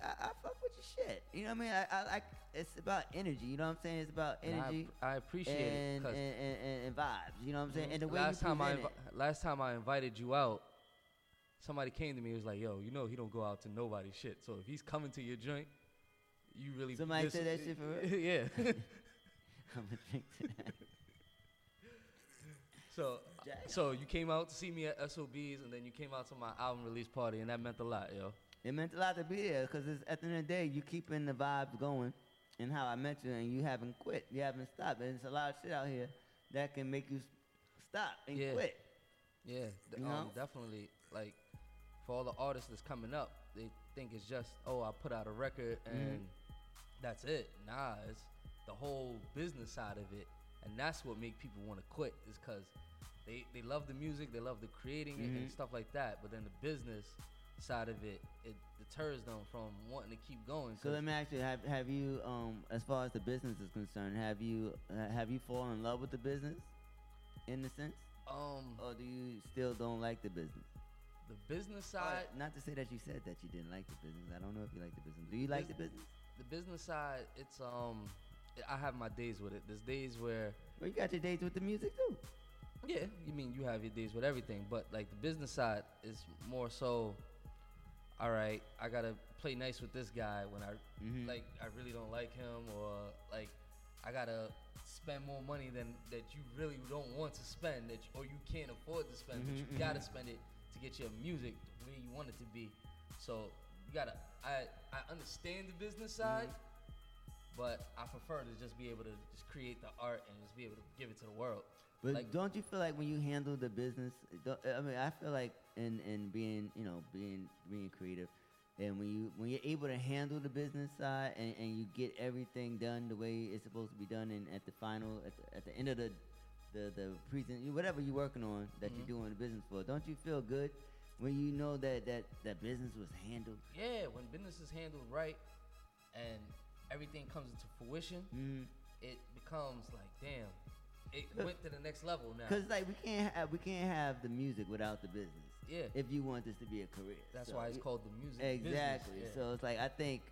I, I fuck with your shit. You know what I mean? I, I like. It's about energy. You know what I'm saying? It's about And I- energy. I appreciate it, and, and, and, and vibes. You know what I'm saying? Mm-hmm. And the way last time I invi- last time I invited you out, somebody came to me and was like, "Yo, you know he don't go out to nobody's shit. So if he's coming to your joint, you really Somebody this- said that [laughs] shit for real? [laughs] yeah. [laughs] I'm gonna drink to that. so so you came out to see me at SOBs, and then you came out to my album release party, and that meant a lot, yo. It meant a lot to be there because at the end of the day, you keeping the vibes going, and how I met you, and you haven't quit, you haven't stopped. And there's a lot of shit out here that can make you stop and Yeah. quit. Yeah, You um, know? definitely. Like for all the artists that's coming up, they think it's just oh, I put out a record Mm-hmm. and that's it. Nah, it's the whole business side of it, and that's what make people want to quit. Is because they they love the music, they love the creating it and Mhm. stuff like that. But then the business side of it, it deters them from wanting to keep going. So let me ask you: Have have you, um, as far as the business is concerned, have you have you fallen in love with the business, in a sense, um, or do you still don't like the business? the business Or, side, not to say that you said that you didn't like the business. I don't know if you like the business. Do you like the business? the business side, it's um, I have my days with it. There's days where Well, you got your days with the music too. Yeah, you mean you have your days with everything, but like the business side is more so. All right, I gotta play nice with this guy when I Mhm. like I really don't like him, or like I gotta spend more money than that you really don't want to spend, that you, or you can't afford to spend, but Mhm, you mhm. gotta spend it to get your music way you want it to be. So you gotta. I I understand the business side, but I prefer to just be able to just create the art and just be able to give it to the world. But Like- don't you feel like when you handle the business, I mean, I feel like in in being, you know, being being creative, and when you when you're able to handle the business side and, and you get everything done the way it's supposed to be done, and at the final, at the, at the end of the the the present, whatever you're working on that Mhm. you're doing the business for, don't you feel good when you know that that that business was handled? Yeah, when business is handled right and everything comes into fruition, Mhm. it becomes like, damn, it went to the next level now. Cause like we can't have we can't have the music without the business. Yeah. If you want this to be a career. That's So why it's called the music business, Exactly. yeah. So it's like I think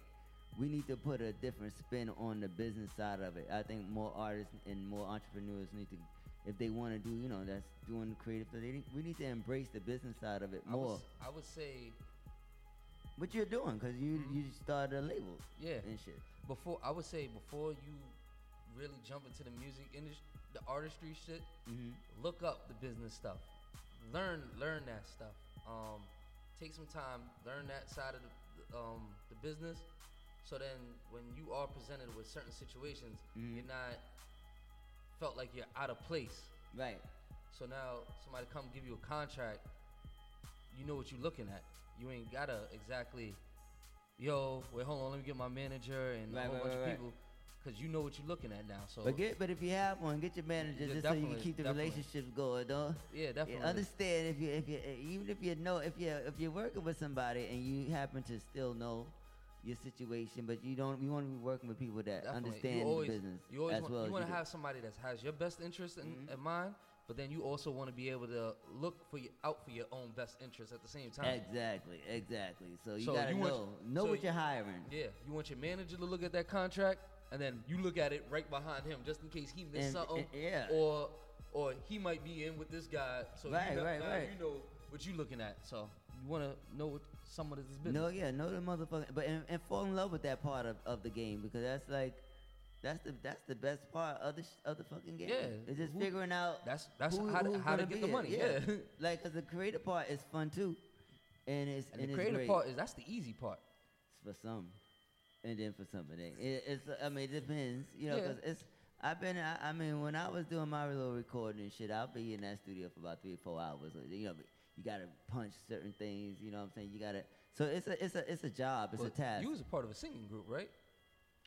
we need to put a different spin on the business side of it. I think more artists and more entrepreneurs need to, if they want to do, you know, that's doing creative. They we need to embrace the business side of it I more. would, s- I would say, what you're doing, cause you you started a label. Mm-hmm. yeah, And shit. Before I would say before you really jump into the music industry, the artistry shit, Mhm. look up the business stuff. Learn learn that stuff. Um, take some time, learn that side of the um, the business. So then, when you are presented with certain situations, Mhm. you're not felt like you're out of place. Right. So now somebody come give you a contract, you know what you're looking at. You ain't gotta exactly, yo, wait, hold on, let me get my manager and Right, a whole right, bunch right, of people, cause you know what you're looking at now. So But get, but if you have one, get your manager Yeah, just so you can keep the definitely. relationships going. Don't. Yeah, definitely. Understand if you if you even if you know if you if you're working with somebody and you happen to still know your situation, but you don't you want to be working with people that Definitely. understand you always, the business You always as want, well you want to do. have somebody that has your best interest in, Mm-hmm. in mind, but then you also want to be able to look for your, out for your own best interest at the same time. Exactly, exactly. So you So gotta you want- know know so what you're hiring. Yeah, you want your manager to look at that contract, and then you look at it right behind him, just in case he missed And- something. and- yeah. Or or he might be in with this guy. So Right, you know, right, right. You know what you looking at. So you want to know what someone is business. No, yeah, know the motherfucker, but and, and fall in love with that part of, of the game because that's like, that's the that's the best part of the of the fucking game. Yeah, it's just who- figuring out. that's- that's who, how to- how to get the it. money, yeah. [laughs] like, cause the creative part is fun too, and it's And and the creative part is that's the easy part. It's for some. And then for something. It, it's I mean it depends, you know, Yeah. because it's. I've been. I, I mean, when I was doing my little recording and shit, I'll be in that studio for about three or four hours. You know, you gotta punch certain things. You know what I'm saying? You gotta. So it's a it's a it's a job. It's But a task. You was a part of a singing group, right?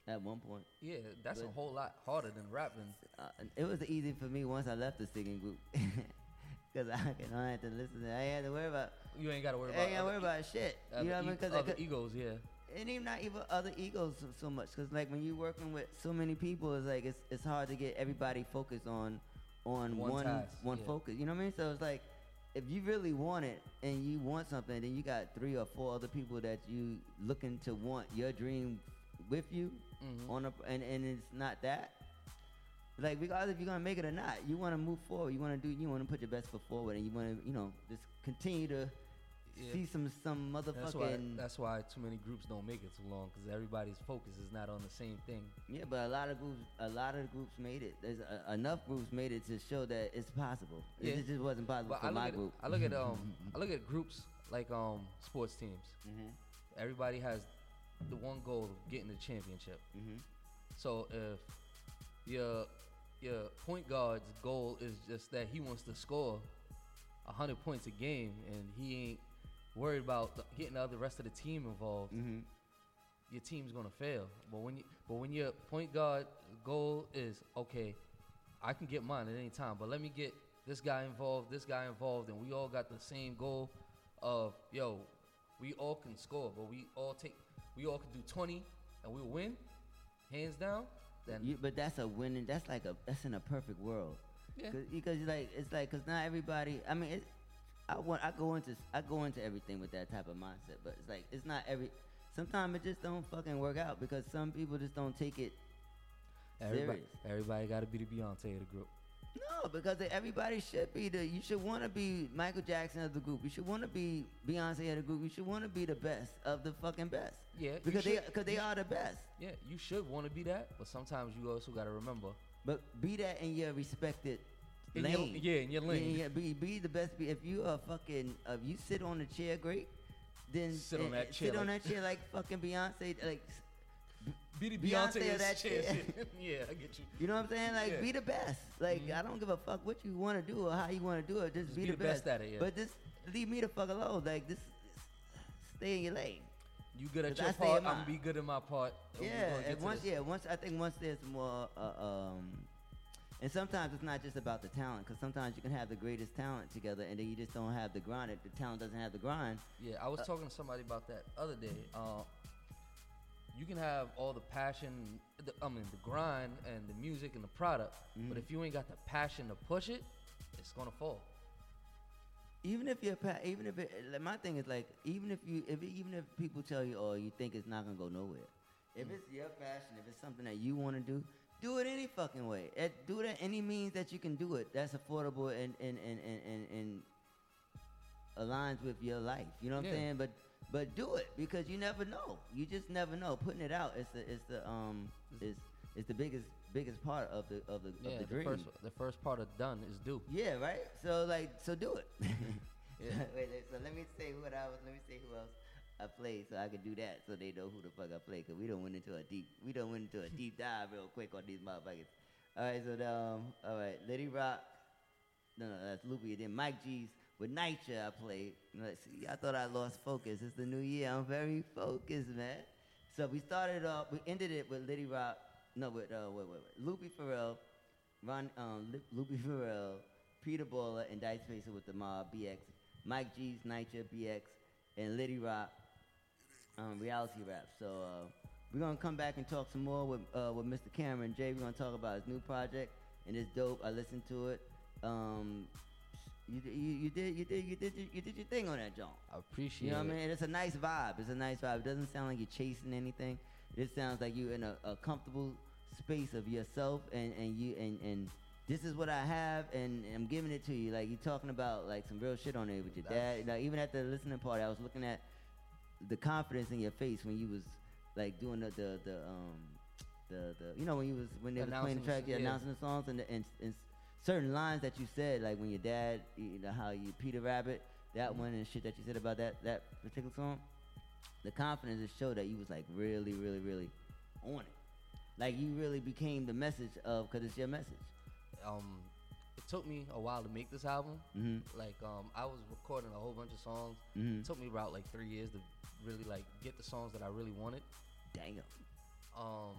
At one point. Yeah, that's a whole lot harder than rapping. Uh, it was easy for me once I left the singing group. [laughs] Because I, can- I had to listen. To, I ain't had to worry about. You ain't gotta worry I about ain't gotta worry other about shit. You know what I mean? 'Cause other I could- egos, yeah. And even not even other egos so, so much because like when you're working with so many people it's like it's, it's hard to get everybody focused on on One one task, one yeah. focus you know what i mean so it's like if you really want it and you want something then you got three or four other people that you looking to want your dream with you Mhm. on a and, and it's not that like regardless if you're gonna make it or not you want to move forward you want to do you want to put your best foot forward and you want to you know just continue to Yeah. see some some That's why. motherfucking That's why too many groups don't make it too long because everybody's focus is not on the same thing. Yeah, but a lot of groups, a lot of groups made it. There's a, enough groups made it to show that it's possible. It- Yeah. It just wasn't possible But for I look my at, group. I look at um [laughs] I look at groups like um sports teams. Mm-hmm. Everybody has the one goal of getting the championship. Mm-hmm. So if your your point guard's goal is just that he wants to score hundred points a game and he ain't worried about the, getting the other rest of the team involved, Mm-hmm. your team's gonna fail. But when you but when your point guard goal is okay, I can get mine at any time, but let me get this guy involved, this guy involved, and we all got the same goal of yo, we all can score, but we all take we all can do twenty and we'll win, hands down. Then You, but that's a winning. That's like a that's in a perfect world. Yeah. Cause, because like it's like because not everybody. I mean, it, I want I go into I go into everything with that type of mindset, but it's like it's not every. Sometimes it just don't fucking work out because some people just don't take it everybody, serious. everybody got to be the Beyonce of the group. No, because everybody should be the. You should want to be Michael Jackson of the group. You should want to be Beyonce of the group. You should want to be the best of the fucking best. Yeah, because they because they are the best. Yeah, you should want to be that, but sometimes you also got to remember. But be that in your respected In your- yeah, in your lane. Yeah, be be the best. Be, if you are fucking, if you sit on the chair, great. Then Sit on eh, that eh, chair Sit on that chair like fucking Beyonce. Like Be the Beyonce Beyonce, that chair. chair. [laughs] yeah, I get you. You know what I'm saying? Like, Yeah. be the best. Like, I don't give a fuck what you want to do or how you want to do it. Just, be, the, best. at it, yeah. But just leave me the fuck alone. Like, just stay in your lane. You good at your I part, I'm gonna be good at my part. Yeah, gonna get and to once yeah, once I think once there's more, uh, um, and sometimes it's not just about the talent, because sometimes you can have the greatest talent together, and then you just don't have the grind. If the talent doesn't have the grind, Yeah, I was Uh, talking to somebody about that other day. Uh, you can have all the passion, the, I mean, the grind and the music and the product, but Mhm. if you ain't got the passion to push it, it's gonna fall. even if you're, even if it, like, my thing is like, even if you, if even if people tell you, oh, you think it's not gonna go nowhere, if it's your passion, if it's something that you want to do, do it any fucking way. Eh, do it at any means that you can do it. That's affordable and and and and and, and aligns with your life. You know what Yeah. I'm saying? But but do it because you never know. You just never know. Putting it out is the is the um is is the biggest biggest part of the of the Yeah, of the the dream. first, the first part of done is do. Yeah, right. So like, so do it. [laughs] Yeah. wait, wait, so let me say what I was. Let me say who else I played, so I can do that, so they know who the fuck I play. Cause we don't went into a deep, we don't went into a deep dive real quick on these motherfuckers. All right, so um, all right, Liddy Rock. No, no, that's Loopy. Then Mike G's with Nitro I played. Let's see, I thought I lost focus. It's the new year. I'm very focused, man. So we started off. We ended it with Liddy Rock. No, with uh, wait, wait, wait. Loopy Pharrell, Ron, um, Loopy Pharrell, Peter Baller, and Dice Facer with the Mob BX. Mike G's Nitro BX, and Liddy Rock. Um, reality rap. So uh, we're gonna come back and talk some more with uh, with Mr. Cameron Jay. We're gonna talk about his new project, and it's dope. I listened to it. Um, you, you, you did you did you did you did your thing on that joint. I appreciate it. You know what I it. mean? It's a nice vibe. It's a nice vibe. It doesn't sound like you're chasing anything. It sounds like you're in a, a comfortable space of yourself, and, and you and, and this is what I have, and, I'm giving it to you. Like you're talking about like some real shit on there with your dad. Like even at the listening party, I was looking at the confidence in your face when you was like doing the the, the um the the you know when you was when they was playing the track, yeah, announcing the songs and the, and, and certain lines that you said, like when your dad, you know how you Peter Rabbit, that one and shit that you said about that that particular song. the confidence to show that you was like really, really, really on it. Like you really became the message of, cause it's your message. Um, it took me a while to make this album. Mhm. Like um, I was recording a whole bunch of songs. Mhm. It took me about like three years to really like get the songs that I really wanted. Damn. Um,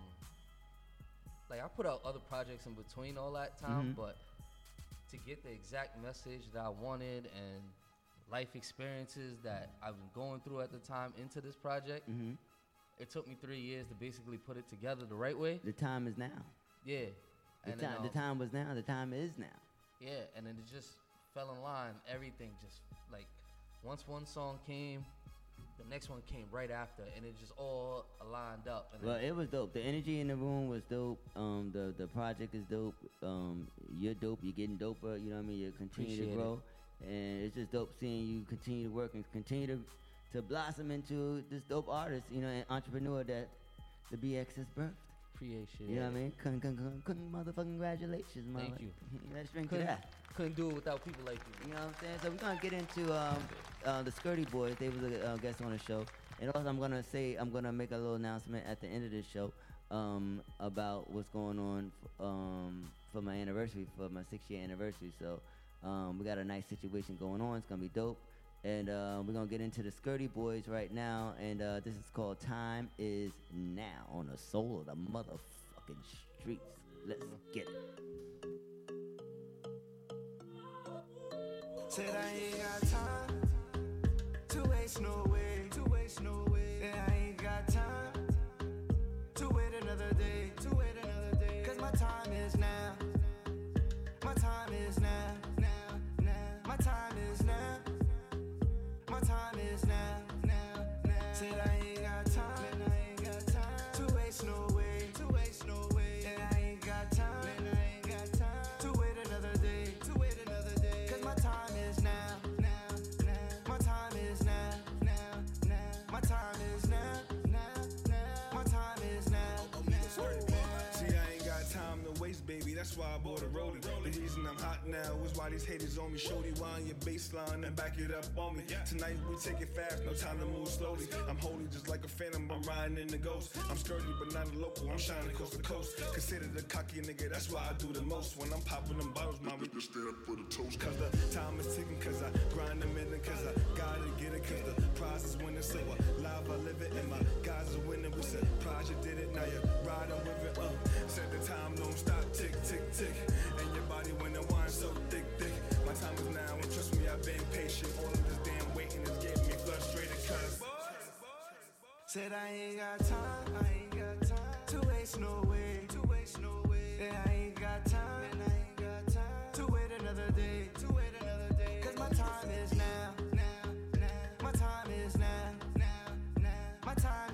like I put out other projects in between all that time, Mhm. but to get the exact message that I wanted and life experiences that I've been going through at the time into this project, Mhm. it took me three years to basically put it together the right way. The time is now. Yeah. The, And time, then, the um, time was now. The time is now. Yeah, and then it just fell in line. Everything just like once one song came, the next one came right after, and it just all aligned up. And Well, it was dope. The energy in the room was dope. Um, the the project is dope. Um, you're dope. You're getting doper. You know what I mean? You continue Appreciate to it. grow, and it's just dope seeing you continue to work and continue to to blossom into this dope artist. You know, and entrepreneur that the BX has birthed. Appreciate You know what I mean? Con, con, motherfucking congratulations, mother. Thank you. [laughs] Let's drink couldn't, that. couldn't do it without people like you. You know what I'm saying? So we're gonna get into um, uh, the Skirty Boys. They was a uh, guest on the show, and also I'm gonna say I'm gonna make a little announcement at the end of this show um, about what's going on f- um, for my anniversary, for my six year anniversary. So um, we got a nice situation going on. It's gonna be dope, and uh, we're gonna get into the Skirty Boys right now. And uh, this is called "Time Is Now" on the soul of the motherfucking streets. Let's get it. Said I ain't got time to waste no way, to waste no way. Yeah, I ain't got time to wait another day, to wait another day. Cause my time is now. My time is now, now, now. My time said I ain't got time. Man, I ain't got time to waste no way. To waste no way. And I ain't got time. Man, I ain't got time to wait another day. To wait another day. Cause my time is now. Now. Now. My time is now. Now. Now. My time is now. Now. Now. My time is now. Oh, oh, oh, now. See, I ain't got time to waste, baby. That's why I bought a rolling. 80s and I'm hot now. Is why these haters on me. Show you why on your baseline and back it up on me. Tonight we take it fast, no time to move slowly. I'm holy just like a phantom, I'm riding in the ghost. I'm sturdy but not a local, I'm shining coast to coast. Considered a cocky nigga, that's why I do the most. When I'm popping them bottles, my bitch stand up for the toast. Cause the time is ticking, cause I grind them in, cause I gotta get it, cause the prize is winning. So I live, I live it, and my guys are winning. We said, Prize, you did it, now you're riding with it. Uh, said the time don't stop, tick, tick, tick. And your body so thick, thick. My time is now, and trust me, I've been patient. All of this damn waiting is getting me frustrated, cause. Said I ain't got time, I ain't got time to waste no way, to waste no way. I ain't got time, I ain't got time to wait another day, to wait another day. Cause my time is now, now, now. My time is now, now, now. My time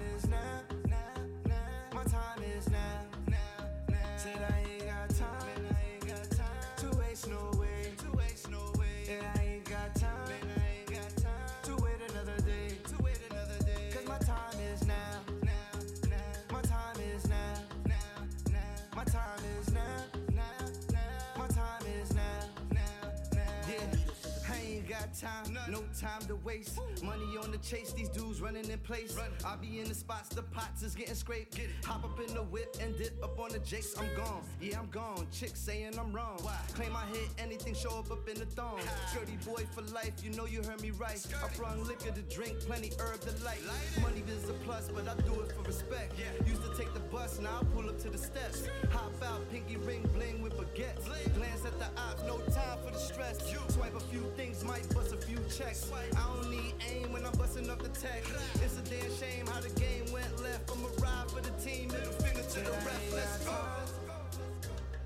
time, no time to waste. Money on the chase, these dudes running in place. I be in the spots, the pots is getting scraped. Get Hop up in the whip and dip up on the jakes. I'm gone, yeah, I'm gone. Chicks saying I'm wrong. Why? Claim I hit anything, show up up in the thong. Dirty boy for life, you know you heard me right. I brung liquor to drink, plenty herb to light. Money is a plus, but I do it for respect. Yeah. Used to take the bus, now I pull up to the steps. Hop out, pinky ring, bling with baguettes. Glance at the ops, no time for the stress. Swipe a few things, might bust a few checks. I don't need aim when I'm busting up the tech. It's a damn shame how the game went left. I'ma ride for the team, middle finger to the ref. Let's go.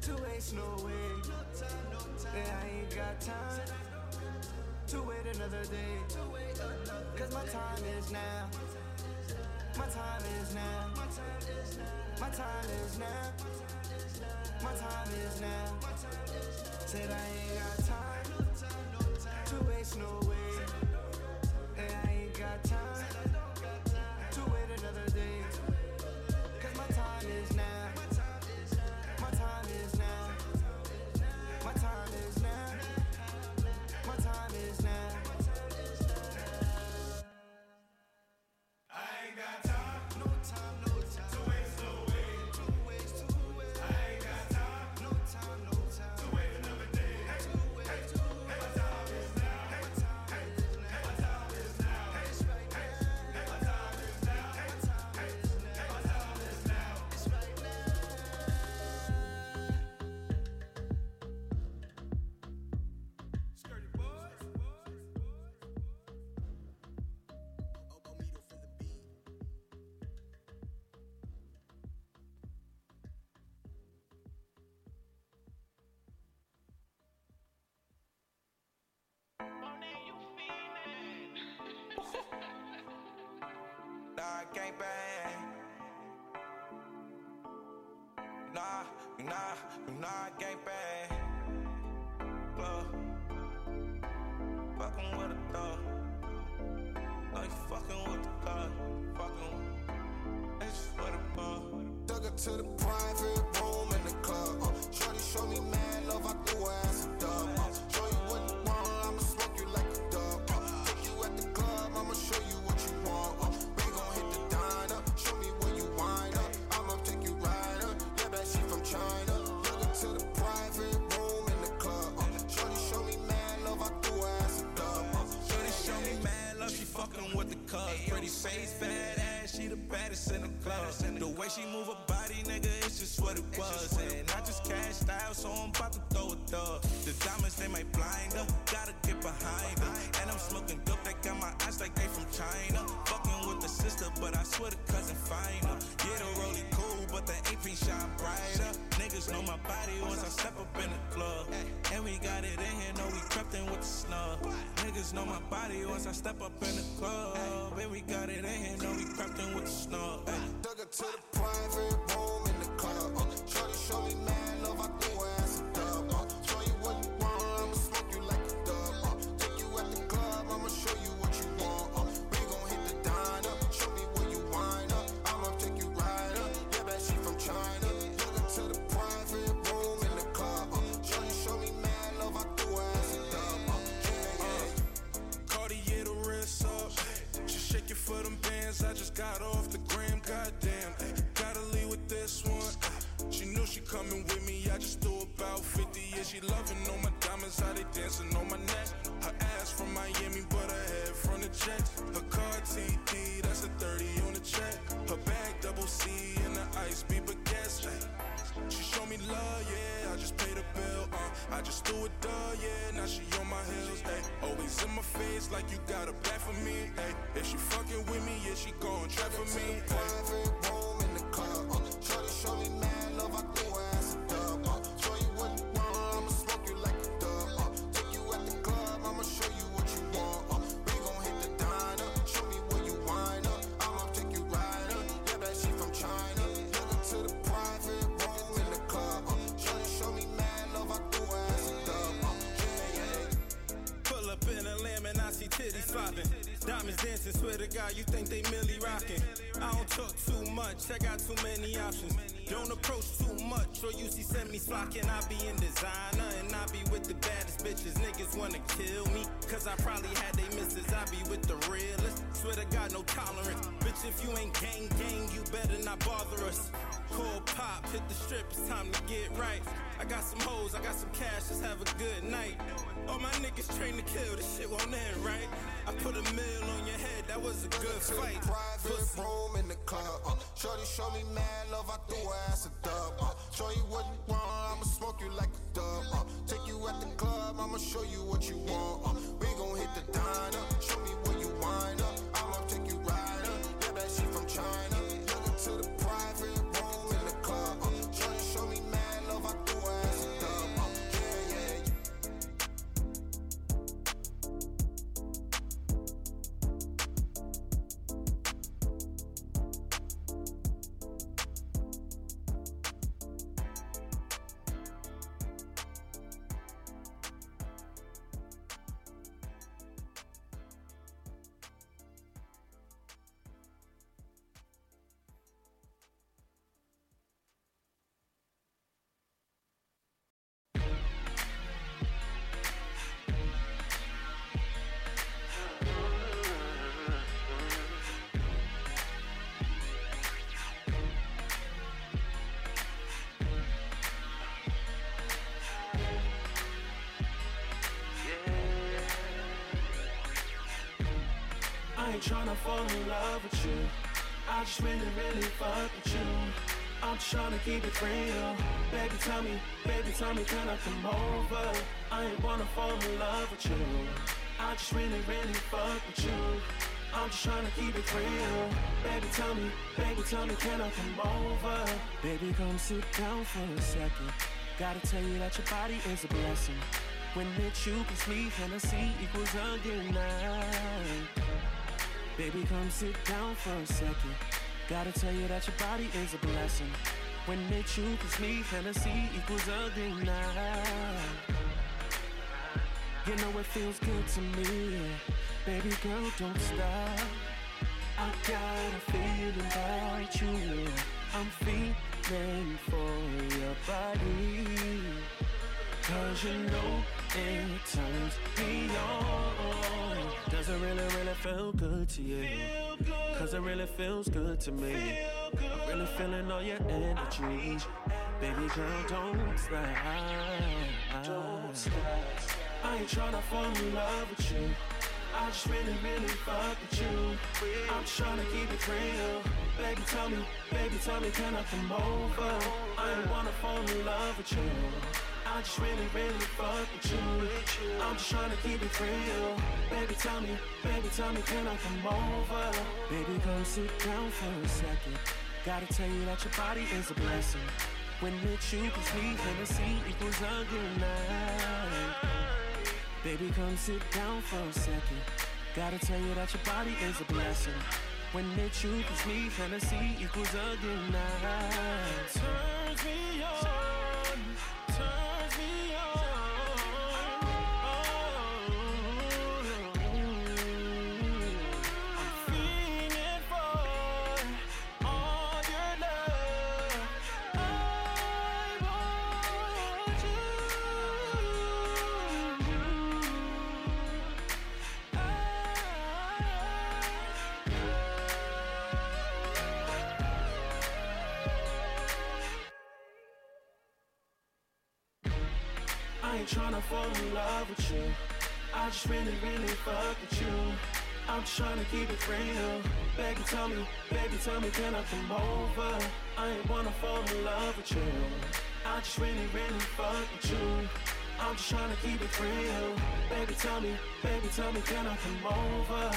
To waste no way. Yeah, I ain't got time to wait another day. Cause my time is now. My time is now. My time is now. My time is now. My time is now. Said I ain't got time to waste no way. Yeah, I ain't got time Nah, nah, nah, gang bang. Club. Fucking with a thug. Like fucking with the gun. Fucking with. It's what it bug. Took her to the private room in the club. Uh, Shorty show me mad love, I threw ass fucking with the cuz. Pretty face, bad ass, she the baddest in the club. The way she move her body, nigga, it's just what it was. And I just cashed out, so I'm about The diamonds, they might blind her, gotta get behind her. And I'm smoking dope, that got my eyes like they from China. Fucking with the sister, but I swear the cousin finer. Yeah, the rollie cool, but the AP shine brighter. Niggas know my body once I step up in the club. And we got it in here, know we crept in with the snub. Niggas know my body once I step up in the club. And we got it in here, know we crept in with the snub. Took her to the private room in the club. Shorty show me mad love, I threw coming with me. I just threw about 50. Yeah, she loving all my diamonds, how they dancing on my neck. Her ass from Miami, but her head from the jets. Her car TD, that's a 30 on the check. Her bag double C and the ice be love, yeah. I just paid the bill. Uh, I just threw a duh, yeah. Now she on my heels. Ay, always in my face like you got a back for me. Ay, if she fucking with me, yeah, she gon' try for me. Ay. Private room in the club. Uh, Shorty show me mad love, I threw Diamonds dancing, swear to God, you think they milli rocking. I don't talk too much, I got too many options. Don't approach too much, or you see send me slocking. I be in designer and I be with the baddest bitches. Niggas wanna kill me, cause I probably had they misses. I be with the realest. Swear to God, no tolerance. Bitch, if you ain't gang gang, you better not bother us. Call pop, hit the strip, it's time to get right. I got some hoes, I got some cash, just have a good night. All my niggas trained to kill, this shit won't end, right? I put a mill on your head, that was a good fight. private room in the club. Uh, Shorty show me mad love, I threw her ass a dub. Uh, show you what you want, I'ma smoke you like a dub. Uh, take you at the club, I'ma show you what you want. Uh, we gon' hit the diner, show me where you wind up. Ain't tryna fall in love with you. I just really, really fuck with you. I'm just tryna keep it real. Baby, tell me, baby, tell me, can I come over? I ain't wanna fall in love with you. I just really, really fuck with you. I'm just tryna keep it real. Baby, tell me, baby, tell me, can I come over? Baby, come sit down for a second. Gotta tell you that your body is a blessing. When it's you plus me, Hennessy equals undenied. Baby, come sit down for a second. Gotta tell you that your body is a blessing. When they choose me, Hennessy equals a green night. You know it feels good to me. Baby girl, don't stop. I got a feeling about you. I'm feeling for your body. Cause you know it turns me on. Does it really, really feel good to you? Cause it really feels good to me. I'm really feeling all your energy. Baby girl, don't slide. Don't slide. I ain't tryna fall in love with you. I just really, really fuck with you. I'm tryna keep it real. Baby, tell me, baby, tell me, can I come over? I ain't wanna fall in love with you. I just really, really fuck with you. I'm just tryna keep it real. Baby, tell me, baby, tell me, can I come over? Baby, come sit down for a second. Gotta tell you that your body is a blessing. When it's you, cause me, Hennessy equals a good night. Baby, come sit down for a second. Gotta tell you that your body is a blessing. When it's you, cause me, Hennessy equals a good night. Turns me on, ain't tryna fall in love with you. I just really, really fuck with you. I'm just tryna keep it real. Baby, tell me, baby, tell me, can I come over? I ain't wanna fall in love with you. I just really, really fuck with you. I'm just tryna keep it real. Baby, tell me, baby, tell me, can I come over?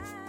side.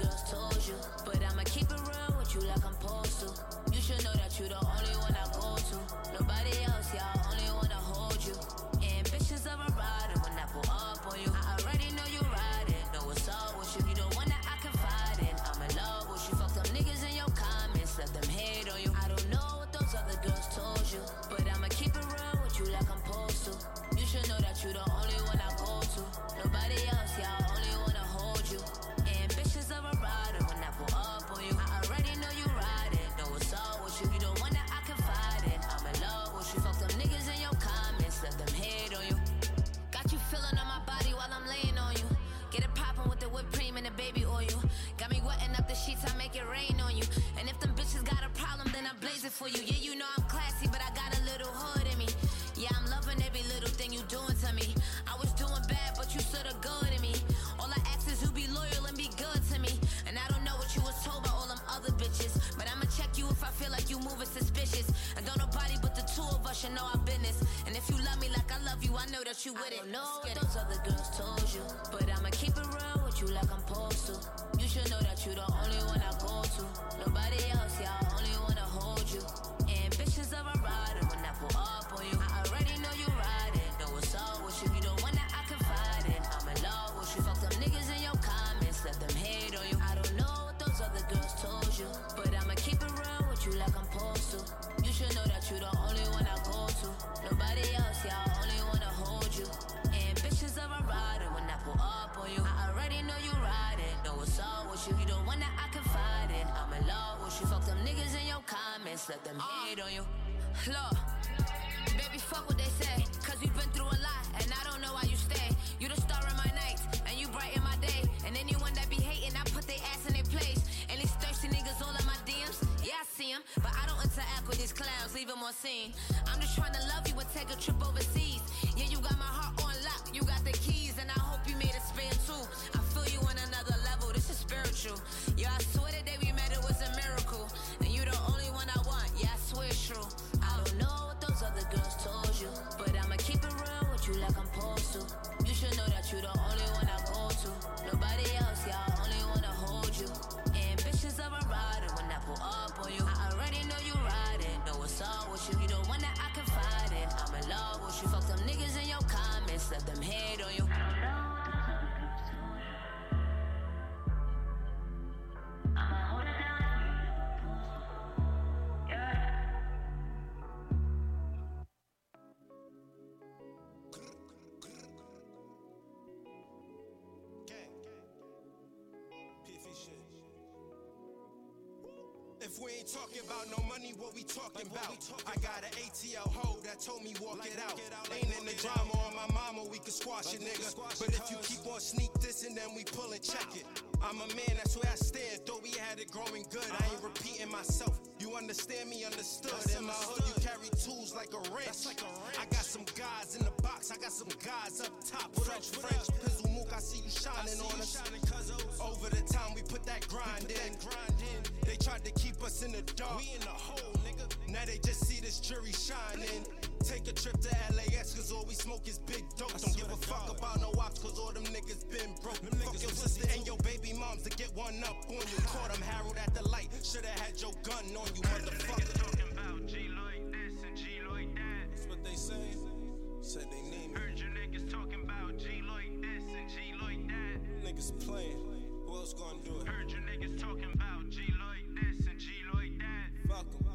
Told you. But I'ma keep it real with you like I'm supposed to. You should know that you the only one I go to. Nobody else, y'all only wanna hold you. For you. Yeah, you know I'm classy, but I got a little hood in me. Yeah, I'm loving every little thing you doing to me. I was doing bad, but you stood a good in me. All I ask is you be loyal and be good to me. And I don't know what you was told by all them other bitches. But I'ma check you if I feel like you moving suspicious. And don't nobody but the two of us should know our business. And if you love me like I love you, I know that you with it. I don't know what those other girls told I'm just trying to love you and take a trip overseas. We ain't talking about no money, what we talking about? I got an ATL hoe that told me walk it out. Ain't in the drama on my mama, we can squash it, nigga. But if you keep on sneak this and then we pull and check it. I'm a man, that's where I stand. Though we had it growing good, I ain't repeating myself. You understand me, understood. In my hood, you carry tools like a wrench. I got some guys in the box, I got some guys up top. French, French, Pizzle Mook, I see you shining on us. Over the time we put that grind in. They tried to keep us in the dark. We in the hole, nigga. Now they just see this jury shining. Take a trip to LAX, cause all we smoke is big dope. Don't give a fuck about no ops, cause all them niggas been broke. Fuck your sister and your baby moms to get one up on you. Caught them Harold at the light, should've had your gun on you, motherfucker. That's what they say. Said they need me. Heard you niggas talking about G like this and G like that. Niggas playing. Who else gonna do it? Heard you niggas talking about G like this and G like that. Fuck 'em.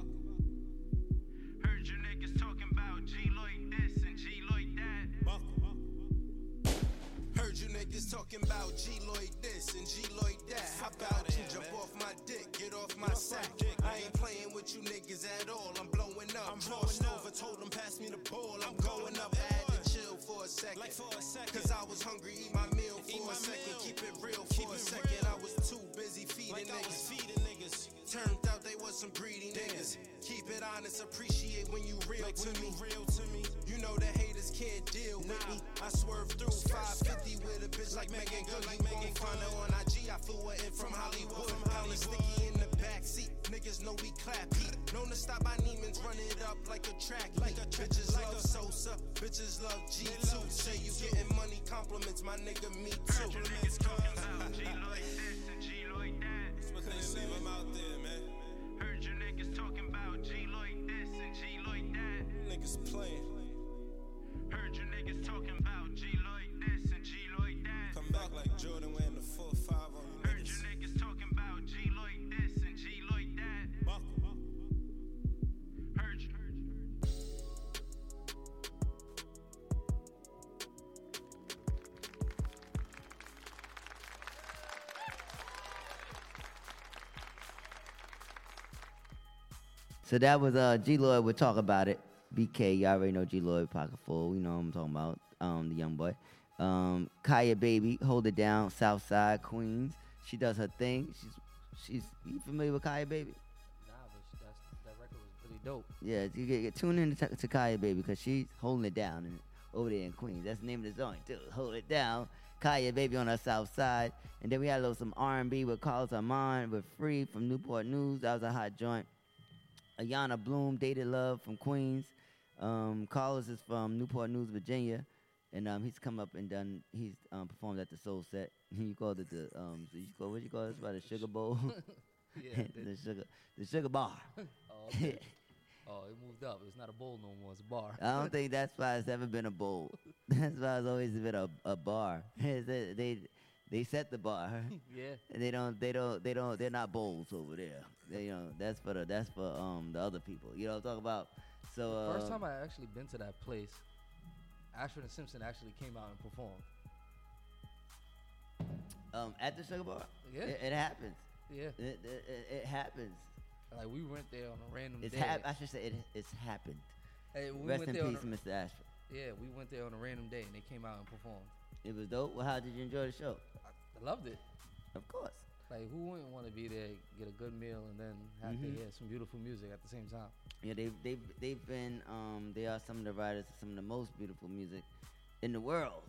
Niggas talking about G like this and G like that. How about you jump off my dick, get off my sack? I ain't playing with you niggas at all. I'm blowing up. I'm Crossed over, told them pass me the ball. I'm going up. I had to chill for a second. Cause I was hungry, eat my meal for a second. Keep it real for a second. I was too busy feeding niggas. Turned out they was some greedy niggas. Keep it honest, appreciate when you real to me. Real to me. You know the haters can't deal with me. I swerve through 550 with a bitch like Meagan Good. You gon' find her on IG. I flew her in from Hollywood. Pounding sticky in the backseat. Niggas know we clap heat. Known to stop by Neiman's, run it up like a track. Like a bitches love Sosa, bitches love G2. Say you getting money compliments, my nigga, me too. That's what leave him out there, man. Heard your niggas talking about G like this and G like that. Niggas playing. Heard your niggas talking about G like this and G like that. Come back like Jordan wearing So that was uh G Lloyd would talk about it. BK, you already know G Lloyd pocket full. We know what I'm talking about. Um, the young boy. Um, Kaya Baby, hold it down, South Side Queens. She does her thing. She's she's you familiar with Kaya Baby? Nah, but that's, that record was really dope. Yeah, you get, get tune in to, to Kaya Baby because she's holding it down over there in Queens. That's the name of the song too. Hold it down. Kaya Baby on our south side. And then we had a little some R&B with Carlos Armand with Free from Newport News. That was a hot joint. Ayana Bloom, Dated Love from Queens. Um, Carlos is from Newport News, Virginia. And um, he's come up and done, he's um, performed at the Soul Set. [laughs] you called it the, um, so you call, what you call this? By the Sugar Bowl? [laughs] Yeah, [laughs] the sugar, the sugar bar. oh, okay. oh, it moved up. It's not a bowl no more. It's a bar. I don't think that's why it's ever been a bowl. That's why it's always been a, a bar. they, they set the bar. [laughs] Yeah. And they don't they don't they don't they're not bowls over there. They you know that's for the that's for um the other people. You know what I'm talking about? So uh, First time I actually been to that place, Ashford and Simpson actually came out and performed. um at the sugar bar. Yeah. It, it happens. Yeah. It, it, it, happens. Like we went there on a random It's day. hap- I should say it it's happened. Hey, we Rest went in there peace, a- Mr. Ashford. Yeah, we went there on a random day and they came out and performed. It was dope. Well, how did you enjoy the show? I loved it. Of course. Like who wouldn't want to be there, get a good meal, and then have Mhm. to hear some beautiful music at the same time? Yeah, they've they've they've been um they are some of the writers of some of the most beautiful music in the world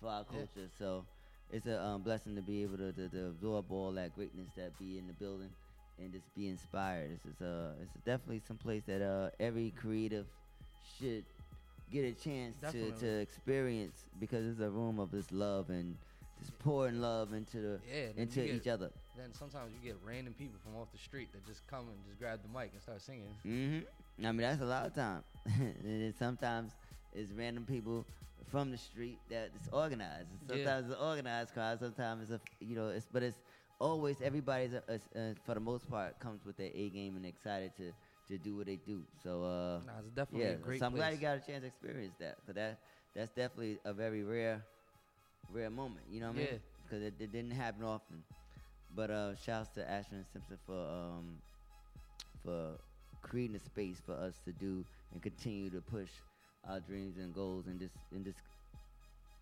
for our Yeah. culture. So it's a um, blessing to be able to, to, to absorb all that greatness that be in the building and just be inspired. This is uh it's definitely some place that uh every creative should get a chance to, to experience because it's a room of this love and just pouring love into the Yeah, into get- each other. Then sometimes you get random people from off the street that just come and just grab the mic and start singing. hmm I mean, that's a lot of time. [laughs] and then sometimes it's random people from the street that it's organized. And Yeah. Sometimes it's an organized crowd. Sometimes it's a, you know, it's but it's always everybody's a, a- uh, for the most part comes with their A game and excited to to do what they do. So uh, Nah, it's definitely yeah. a great so I'm glad you got a chance to experience that. Cause that that's definitely a very rare rare moment. You know what I mean? Yeah. Because it, it didn't happen often. But uh, shouts to Ashford and Simpson for um, for creating a space for us to do and continue to push our dreams and goals and just and just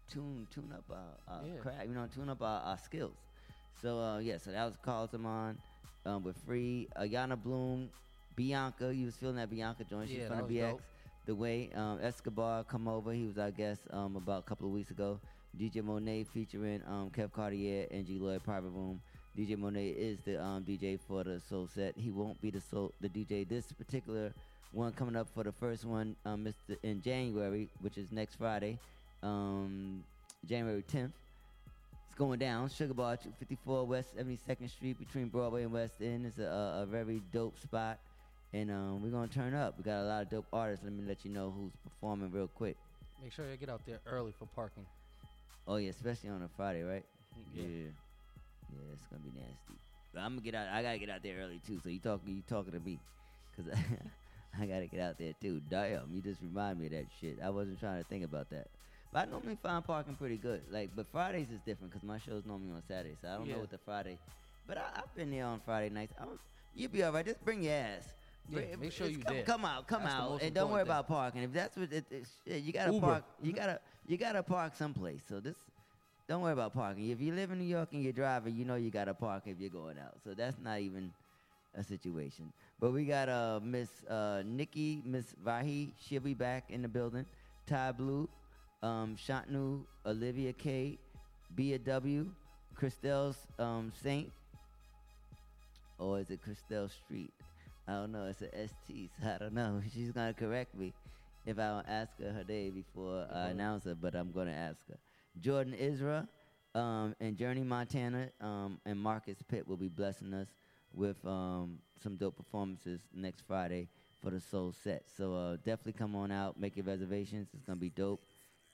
tune tune up our, our Yeah. craft, you know, tune up our, our skills. So uh, yeah, so that was Carlos Amon um, with Free, Ayana Bloom, Bianca. You was feeling that Bianca joint. She's Yeah, from the BX. dope. The way um, Escobar come over, he was our guest um, about a couple of weeks ago. DJ Monet featuring um, Kev Cartier and G Lloyd Private Room. DJ Monet is the um, DJ for the Soul Set. He won't be the soul the DJ this particular one coming up for the first one, um, Mr. in January, which is next Friday, um, January 10th. It's going down. Sugar Bar, 254 West 72nd Street between Broadway and West End. It's a, a very dope spot. And um, we're going to turn up. We got a lot of dope artists. Let me let you know who's performing real quick. Make sure you get out there early for parking. Oh, yeah, especially on a Friday, right? Yeah. Yeah, yeah it's going to be nasty. But I'm going to get out. I got to get out there early, too. So you talking, you talking to me. Because [laughs] I got to get out there, too. Damn, you just remind me of that shit. I wasn't trying to think about that. But I normally find parking pretty good. Like, but Fridays is different because my show's normally on Saturday, so I don't Yeah. know what the Friday. But I, I've been there on Friday nights. I don't, you'll be all right. Just bring your ass. Yeah, make sure you come, there. come out, come That's out, and don't worry important about parking. If that's what it, it, shit, you gotta Uber. park. You gotta you gotta park someplace. So this, don't worry about parking. If you live in New York and you're driving, you know you gotta park if you're going out. So that's not even a situation. But we got uh Miss uh Nikki, Miss Vahi, she'll be back in the building. Ty Blue, um, Shantanu, Olivia K, Bia W, Christelle's um, Saint, or is it Christelle Street? I don't know. It's a ST, so I don't know. [laughs] She's gonna correct me if I don't ask her her day before I Mhm. announce her, but I'm gonna ask her. Jordan Isra um, and Journey Montana um, and Marcus Pitt will be blessing us with um, some dope performances next Friday for the Soul Set. So uh, definitely come on out, make your reservations. It's gonna be dope.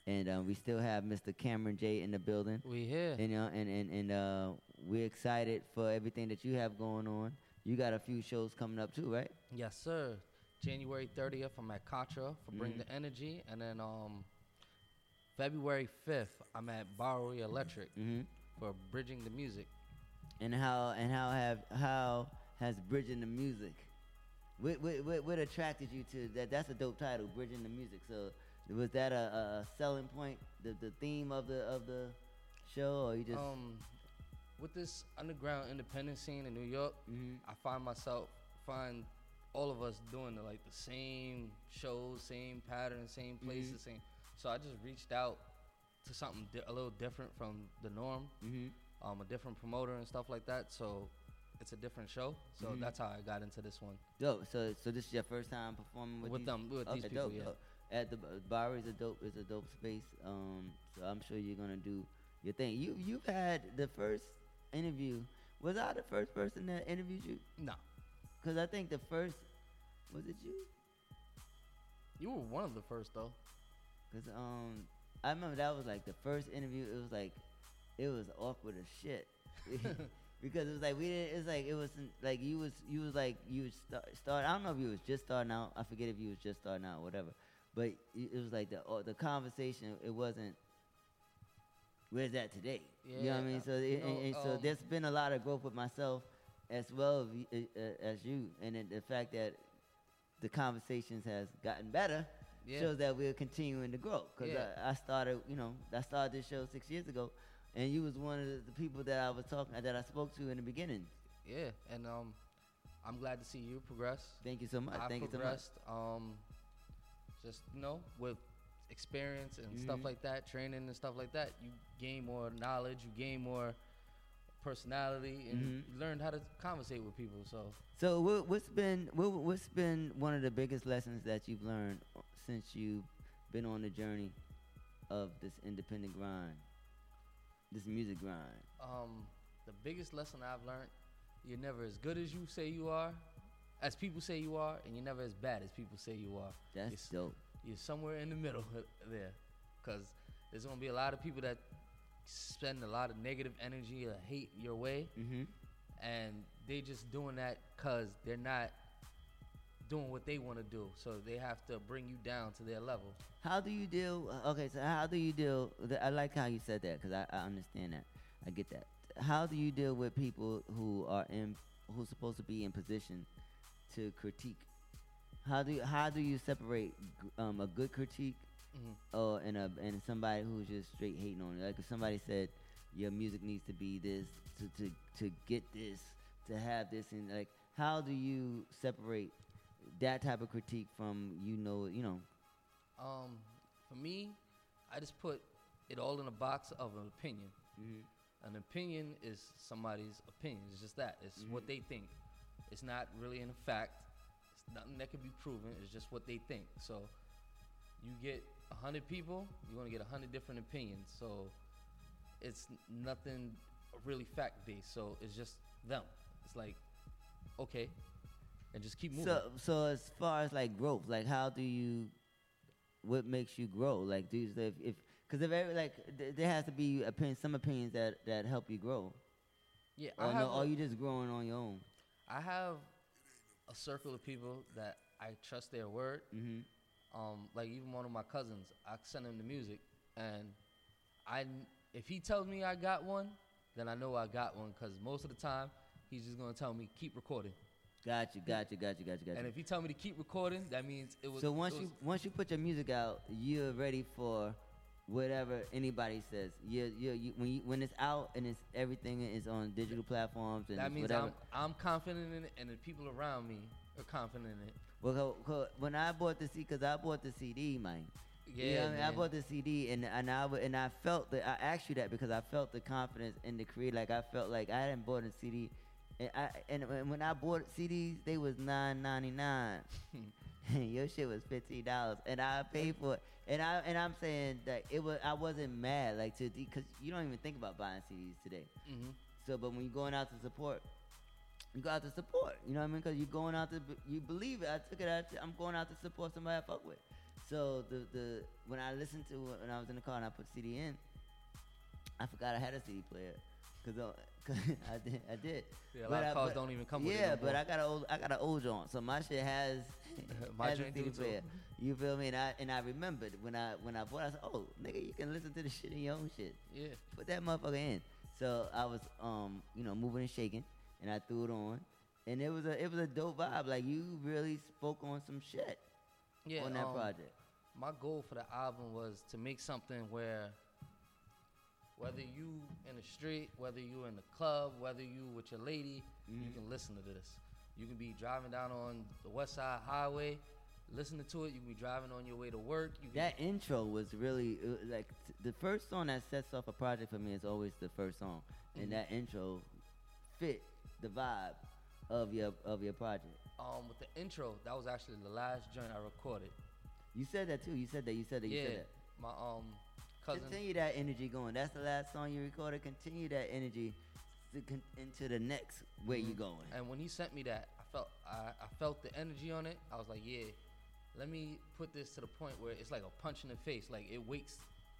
And uh, we still have Mr. Cameron J in the building. We here. And uh, and and, and uh, we're excited for everything that you have going on. You got a few shows coming up too, right? Yes, sir. January 30th, I'm at Contra for Bring Mhm. the Energy, and then um, February 5th, I'm at Bowery Electric Mhm. for Bridging the Music. And how and how have how has bridging the music? What what what, what attracted you to that? That's a dope title, bridging the music. So was that a, a a selling point? The the theme of the of the show, or you just um, with this underground independent scene in New York, Mm-hmm. I find myself find all of us doing the, like the same shows, same patterns, same places, Mhm. same. So I just reached out to something di- a little different from the norm. Mhm. Um, a different promoter and stuff like that. So it's a different show. So Mhm. that's how I got into this one. dope? So so this is your first time performing with With these? them- with these people, dope, yeah. dope. At the bar is a dope is a dope space. Um, so I'm sure you're gonna do your thing. You you've had the first interview. Was I the first person that interviewed you? No. Cause I think the first was it you? You were one of the first though. Cause um, I remember that was like the first interview. It was like, it was awkward as shit. [laughs] [laughs] because it was like we didn't. It's like it was like you was you was like you was start, start. I don't know if you was just starting out. I forget if you was just starting out, whatever. But it it was like the uh, the conversation. It wasn't. Where's that today? you know what I mean? So it, and, and so um, there's been a lot of growth with myself as well as, uh, uh, as you, and the fact that the conversations has gotten better Yeah. shows that we're continuing to grow. Because Yeah. I, I started, you know, I started this show six years ago, and you was one of the, people that I was talking that I spoke to in the beginning. Yeah, and um, I'm glad to see you progress. Thank you so much. I Thank you so much. Um, just you know, with experience and stuff Mhm. like that, training and stuff like that, you gain more knowledge, you gain more personality, and Mhm. you learn how to conversate with people. So So what, what's been what, what's been one of the biggest lessons that you've learned since you've been on the journey of this independent grind, this music grind? um, the biggest lesson I've learned: you're never as good as you say you are, as people say you are, and you're never as bad as people say you are. That's dope. You're somewhere in the middle [laughs] there, because there's gonna be a lot of people that spend a lot of negative energy or hate your way, mm-hmm. and they just doing that because they're not doing what they want to do. So they have to bring you down to their level. How do you deal? Okay, so how do you deal? I like how you said that because I, I understand that. I get that. How do you deal with people who are in who's supposed to be in position to critique? How do you, how do you separate um, a good critique Mhm. or and a and somebody who's just straight hating on it? Like if somebody said your music needs to be this to to to get this to have this and like how do you separate that type of critique from you know you know Um, for me, I just put it all in a box of an opinion. An opinion is somebody's opinion. It's just that. It's what they think. It's not really in a fact. Nothing that can be proven. It's just what they think. So you get a hundred people, you're gonna get a hundred different opinions. So it's nothing really fact based. So it's just them. It's like, okay, and just keep moving. So, so as far as like growth, like how do you, what makes you grow? Like, do you if if because if every like th- there has to be opinion, some opinions that that help you grow. Yeah, or I no, or you just growing on your own. I have a circle of people that I trust their word. Mm-hmm. Um, like even one of my cousins, I send him the music, and I if he tells me I got one, then I know I got one because most of the time he's just gonna tell me keep recording. Got you, got you, got you, got you, got you. And if he tell me to keep recording, that means it was. so once it you once you put your music out, you're ready for whatever anybody says. Yeah, yeah. you when you, when it's out and it's everything is on digital platforms and that means whatever. I'm I'm confident in it, and the people around me are confident in it. Well, when I bought the CD, because I bought the CD, man. you know Yeah, I mean? I bought the CD, and and I and I felt that I asked you that because I felt the confidence in the creator. Like I felt like I hadn't bought a CD, and I and when- when I bought CDs, they was nine ninety nine. [laughs] [laughs] Your shit was fifteen dollars, and I paid for it. And I and I'm saying that it was I wasn't mad like to because you don't even think about buying CDs today. Mhm. So, but when you're going out to support, you go out to support. You know what I mean? Because you're going out to you believe it. I took it out. I'm going out to support somebody I fuck with. So the the when I listened to it when I was in the car and I put CD in, I forgot I had a CD player. Cause, uh, 'cause [laughs] I did, I did. Yeah, a But lot of I- but- don't even come with it Yeah, no but. I got an old, I got an old joint, so my shit has, [laughs] My [laughs] has a CD player. You feel me? And I and I remembered when I when I bought, it, I said, oh nigga, you can listen to the shit in your own shit. Yeah. Put that motherfucker in. So I was um you know moving and shaking, and I threw it on, and it was a it was a dope vibe. Like you really spoke on some shit Yeah, on that um, project. My goal for the album was to make something where whether you in the street, whether you in the club, whether you with your lady, Mm-hmm. you can listen to this. You can be driving down on the West Side Highway, listening to it. You can be driving on your way to work. That intro was really uh, like the first song that sets off a project for me is always the first song, Mhm. and that intro fit the vibe of your of your project. um, with the intro, that was actually the last joint I recorded. You said that too. You said that. You said that. You yeah, said that. my um cousin. Continue that energy going. That's the last song you recorded. Continue that energy con- into the next where you Mhm. going. And when he sent me that, I felt I, I felt the energy on it. I was like, yeah, let me put this to the point where it's like a punch in the face. Like it wakes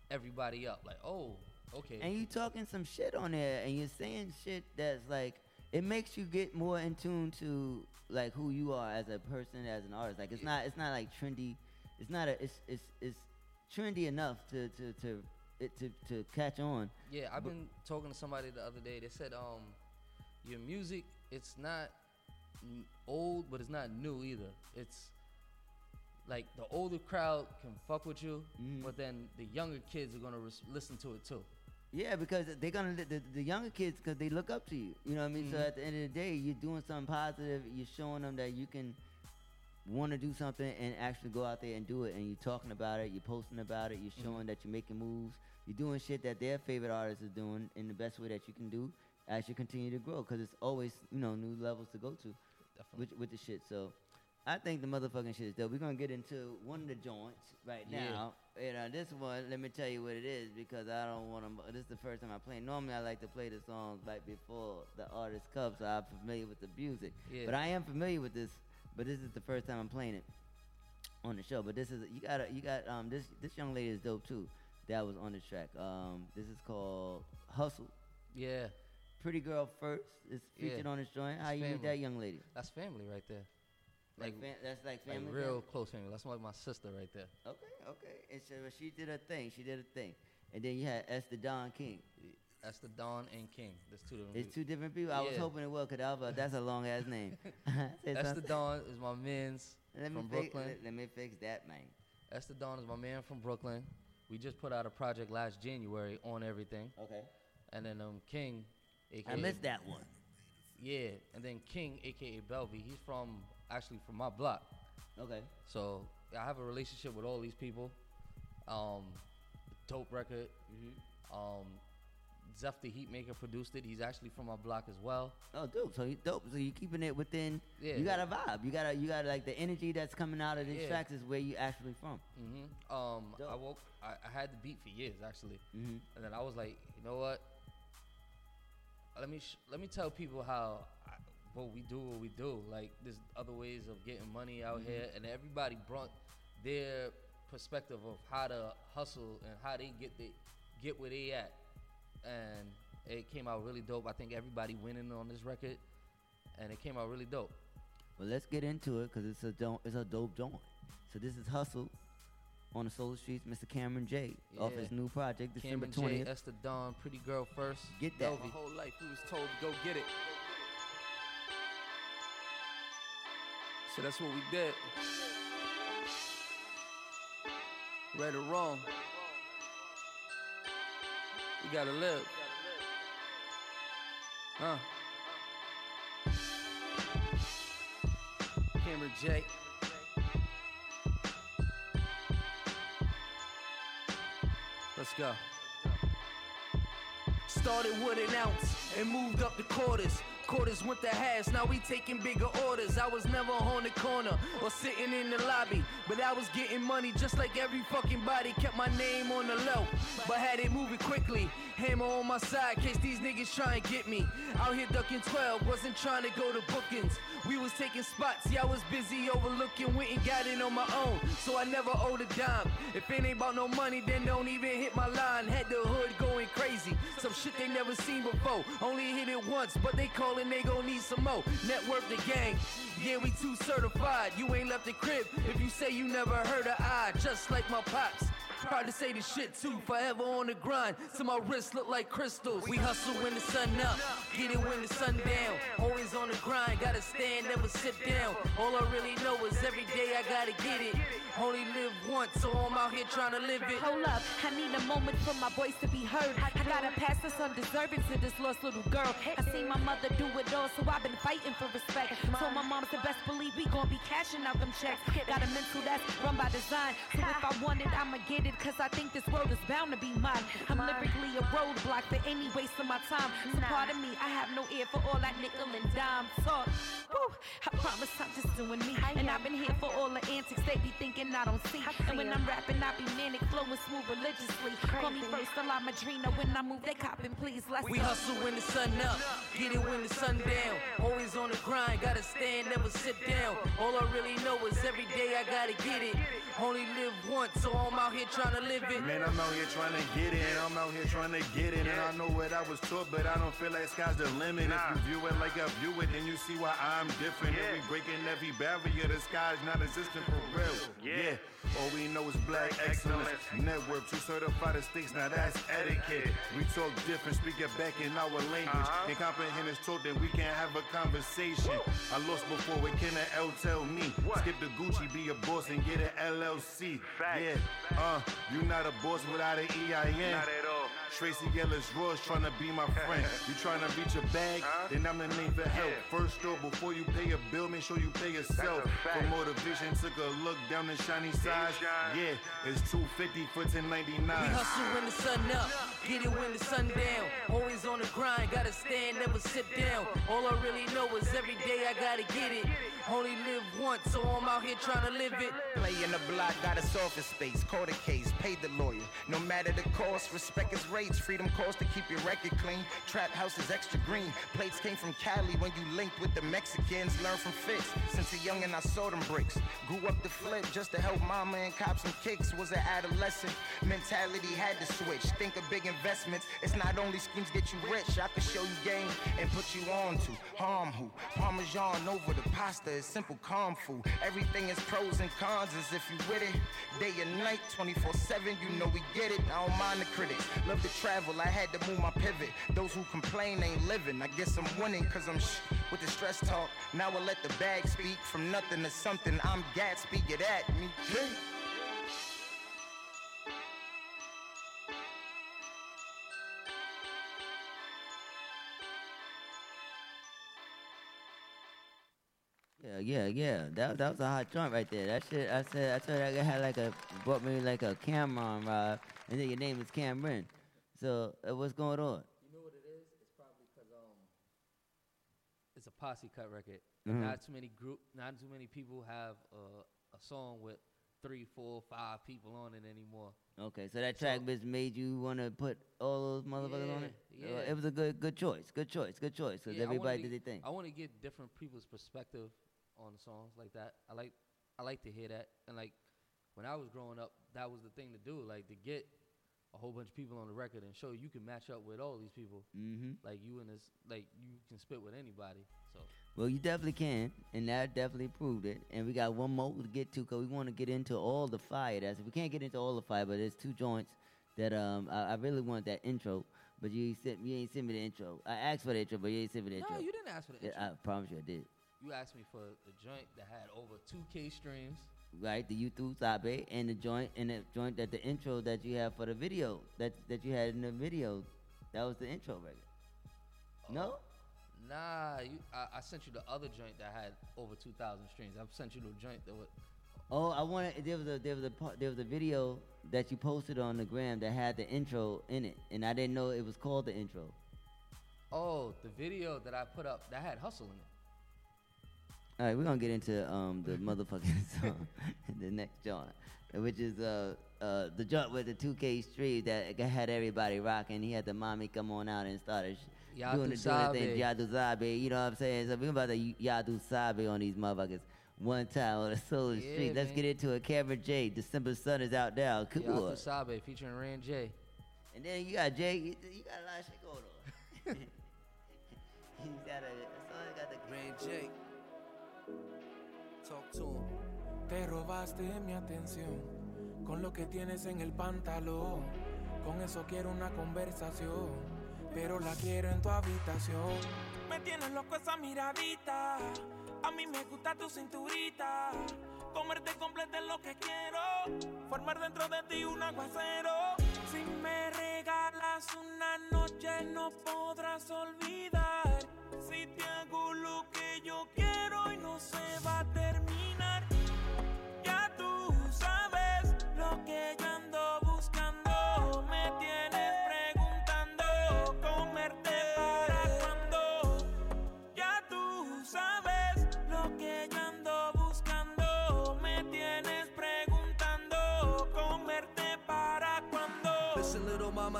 everybody up. Like, oh, okay. And you talking some shit on there, and you're saying shit that's like it makes you get more in tune to like who you are as a person, as an artist. Like it's not it's not like trendy. It's not a it's it's it's trendy enough to to to it to to catch on. Yeah, I've But- been talking to somebody the other day. They said, um, your music, it's not old, but it's not new either. It's like the older crowd can fuck with you, Mm-hmm. but then the younger kids are gonna res- listen to it too. Yeah, because they're gonna the, the younger kids because they look up to you. You know what I mean. So Mhm. at the end of the day, you're doing something positive. You're showing them that you can want to do something and actually go out there and do it. And you're talking about it. You're posting about it. You're Mhm. showing that you're making moves. You're doing shit that their favorite artists are doing in the best way that you can do as you continue to grow. Because it's always you know new levels to go to with with the shit. So. I think the motherfucking shit is dope. We're gonna get into one of the joints right Yeah. now. And uh, this one, let me tell you what it is because I don't want to. This is the first time I play. Normally, I like to play the songs right before the artist comes, so I'm familiar with the music. Yeah. But I am familiar with this. But this is the first time I'm playing it on the show. But this is you got you got um this this young lady is dope too. That was on the track. Um, this is called Hustle. Yeah. Pretty girl first is featured Yeah. on this joint. How That's you meet that young lady? That's family right there. Like fam- that's like family, real family? close family. That's like my sister right there. Okay, okay. And so she did her thing. She did her thing. And then you had Esther Don King. That's the Don and King. There's two different. It's people. two different people. I was hoping it was because I was like, that's a long ass name. [laughs] [laughs] That's the. Don is my man's Let from fix, Brooklyn. Let, let me fix that, man. That's the Don is my man from Brooklyn. We just put out a project last January on everything. Okay. And then um King, aka I missed that one. Yeah, and then King, aka Belvy, he's from actually from my block. Okay. So I have a relationship with all these people. Um, dope record. Mm-hmm. Um, Zeph the Heatmaker produced it. He's actually from my block as well. Oh, dope. So you dope. So you keeping it within. Yeah. You got a vibe. You got a. You got like the energy that's coming out of these Yeah. tracks is where you actually from. Mm-hmm. Um, I woke. I, I had the beat for years actually, mm-hmm. and then I was like, you know what? Let me sh- let me tell people how I, what we do, what we do. Like there's other ways of getting money out Mhm. here, and everybody brought their perspective of how to hustle and how they get they get where they at, and it came out really dope. I think everybody winning on this record, and it came out really dope. Well, let's get into it because it's a dope, it's a dope joint. So this is Hustle on the Solar Streets, Mr. Cameron J. off his new project, December twentieth. Cameron twentieth. J, Esther Dawn, Pretty Girl First. Get that. My whole life we was told to go get it. So that's what we did. Right or wrong, we gotta live. Huh? Cameron J. Let's go. Started with an ounce and moved up the quarters. Quarters went to halves, now we taking bigger orders. I was never on the corner or sitting in the lobby, but I was getting money just like every fucking body. Kept my name on the low, but had it moving quickly. Hammer on my side, case these niggas try and get me. Out here ducking 12, wasn't trying to go to bookings. We was taking spots, yeah, I was busy overlooking, went and got it on my own. So I never owed a dime. If it ain't about no money, then don't even hit my line. Had the hood going crazy. Some shit they never seen before. Only hit it once, but they callin' they gon' need some more. Net worth the gang. Yeah, we too certified. You ain't left the crib if you say you never heard of I. Just like my pops. Proud to say this shit too, forever on the grind. So my wrists look like crystals. We hustle when the sun up, get it when the sun down. Always on the grind, gotta stand, never sit down. All I really know is every day I gotta get it. Only live once, so I'm out here trying to live it. Hold up, I need a moment for my voice to be heard. I gotta pass this undeserving to this lost little girl. I seen my mother do it all, so I've been fighting for respect. Told my mom to best believe we gon' be cashing out them checks. Got a mental that's run by design, so if I want it, I'ma get it. Cause I think this world is bound to be mine. I'm lyrically a roadblock for any waste of my time. So pardon me, I have no ear for all that nickel and dime talk. Woo, I promise I'm just doing me. And I've been here for all the antics they be thinking I don't see. And when I'm rapping, I be manic, flowing smooth religiously. Call me first, a la Madrina. When I move, they copping, please. Let's We go. hustle when the sun up, get it when the sun down. Always on the grind, gotta stand, never sit down. All I really know is every day I gotta get it. Only live once, so I'm out here trying to live it. Man, I'm out here trying to get it, and I'm out here trying to get it. And I know what I was taught, but I don't feel like sky's the limit. If you view it like I view it, then you see why I'm different. If we breaking every barrier, the sky's not existent for real. Yeah. All we know is black excellence. Network, to certify the stakes, now that's etiquette. We talk different, speak it back in our language. Can't comprehend is talk, then we can't have a conversation. I lost before, what can an L tell me? Skip the Gucci, be a boss and get an LLC. Yeah, uh, you not a boss without an EIN. Not at all. Tracee Ellis Ross trying to be my friend. [laughs] You trying to reach a bag, then I'm the name for help. First door, before you pay a bill, make sure you pay yourself. For motivation, took a look down the shiny side. Yeah, it's 250 for 1099. We hustle when the sun up, get it when the sun down. Always on the grind, gotta stand, never sit down. All I really know is every day I gotta get it. Only live once, so I'm out here trying to live it. Play in the block, got us office space, caught a case, paid the lawyer. No matter the cost, respect his rates, freedom calls to keep your record clean. Trap house is extra green. Plates came from Cali when you linked with the Mexicans. Learn from Fitz. Since a youngin', I sold them bricks. Grew up to flip just to help mama and cops some kicks. Was an adolescent. Mentality had to switch. Think of big investments. It's not only schemes get you rich. I can show you game and put you on to harm who. Parmesan over the pasta is simple, calm food. Everything is pros and cons as if you with it. Day and night, 24 7, you know we get it. I don't mind the critics. Love to travel, I had to move my pivot. Those who complain ain't living. I guess I'm winning cause I'm sh- with the stress talk. Now I let the bag speak from nothing to something. I'm Gatsby, get at me. G. Yeah, yeah, yeah. That that was a hot joint right there. That shit. I said. I told you I had like a brought me like a Cameron ride, and then your name is Cameron. So uh, what's going on? You know what it is? It's probably because um, it's a posse cut record. Mhm. Not too many group, not too many people have uh, a song with three, four, five people on it anymore. Okay, so that track just made you want to put all those motherfuckers on it. Yeah, Uh, it was a good good choice. Good choice. Good choice. Cause Yeah, everybody did their thing. I want to get different people's perspective on the songs like that. I like I like to hear that. And like when I was growing up, that was the thing to do. Like to get a whole bunch of people on the record and show you can match up with all these people. Mhm. Like you and this, like you can spit with anybody. So Well, you definitely can, and that definitely proved it. And we got one more to get to because we want to get into all the fire. That's we can't get into all the fire, but there's two joints that um I, I really want that intro, but you ain't sent you ain't sent me the intro. I asked for the intro, but you ain't sent me the intro. no, you didn't ask for the intro. I promise you I did. You asked me for the joint that had over 2K streams. Right, the YouTube Sabe and the joint and the joint that the intro that you have for the video that that you had in the video, that was the intro record. No. Uh, nah, you, I, I sent you the other joint that had over 2,000 streams. I've sent you the joint that would. Oh, I wanted there was a there was a there was a video that you posted on the gram that had the intro in it, and I didn't know it was called the intro. Oh, the video that I put up that had hustle in it. All right, we're gonna get into um the motherfucking [laughs] song, the next joint, which is uh uh the joint with the 2K Street that had everybody rocking. He had the mommy come on out and started sh- doing the doing the thing, Sabe. Yadu Sabe. You know what I'm saying? So we're about to Yadu Sabe on these motherfuckers. One time on the Solar Yeah, Street. Let's man. get into it. Cameron J. December Sun is out now. Cool. Yatu Sabe featuring Rand J. And then you got Jay. You, you got a lot of shit going on. [laughs] He's got a. Son got the Rand J. Te robaste mi atención con lo que tienes en el pantalón. Con eso quiero una conversación, pero la quiero en tu habitación. Me tienes loco esa miradita. A mí me gusta tu cinturita. Comerte completa es lo que quiero. Formar dentro de ti un aguacero. Si me regalas una noche, no podrás olvidar. Si te hago lo que yo quiero y no se va a terminar. Ya tú sabes lo que yo ando buscando.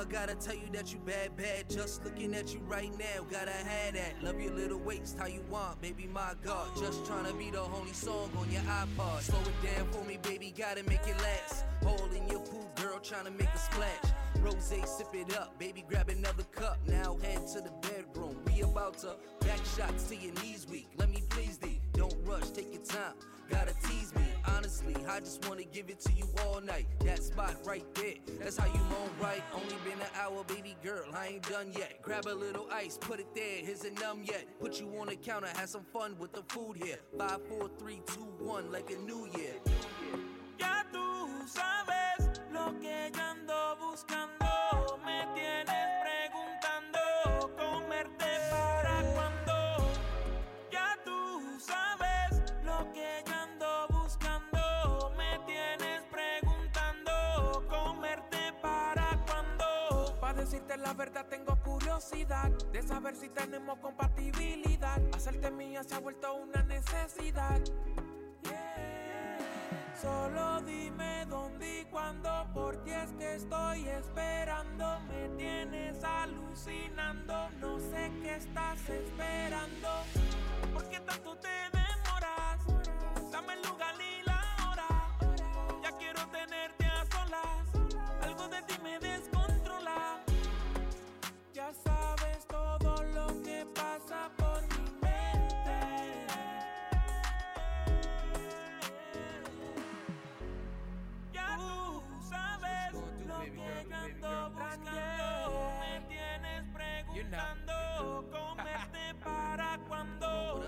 Gotta tell you that you bad, bad. Just looking at you right now, gotta have that. Love your little waist, how you want, baby, my God. Just tryna be the only song on your iPod. Slow it down for me, baby, gotta make it last. Hole in your pool, girl, tryna make a splash. Rose, sip it up, baby, grab another cup. Now head to the bedroom. We about to back shots to your knees weak. Let me please thee, don't rush, take your time. Gotta tease me, honestly. I just wanna give it to you all night. That spot right there, that's how you moan right. Only been an hour, baby girl, I ain't done yet. Grab a little ice, put it there, here's numb yet. Put you on the counter, have some fun with the food here. Five, four, three, two, one, like a new year. Ya tú sabes lo que yo ando buscando. Me tienes preguntando comerte para cuando. Ya tú sabes lo que yo decirte la verdad tengo curiosidad de saber si tenemos compatibilidad. Hacerte mía se ha vuelto una necesidad. Solo dime dónde y cuándo, por ti es que estoy esperando. Me tienes alucinando, no sé qué estás esperando. ¿Por qué tanto te demoras? Que pasa por mi mente. Ya tú sabes lo que ando buscando. Me tienes preguntando comerte [laughs] para cuando.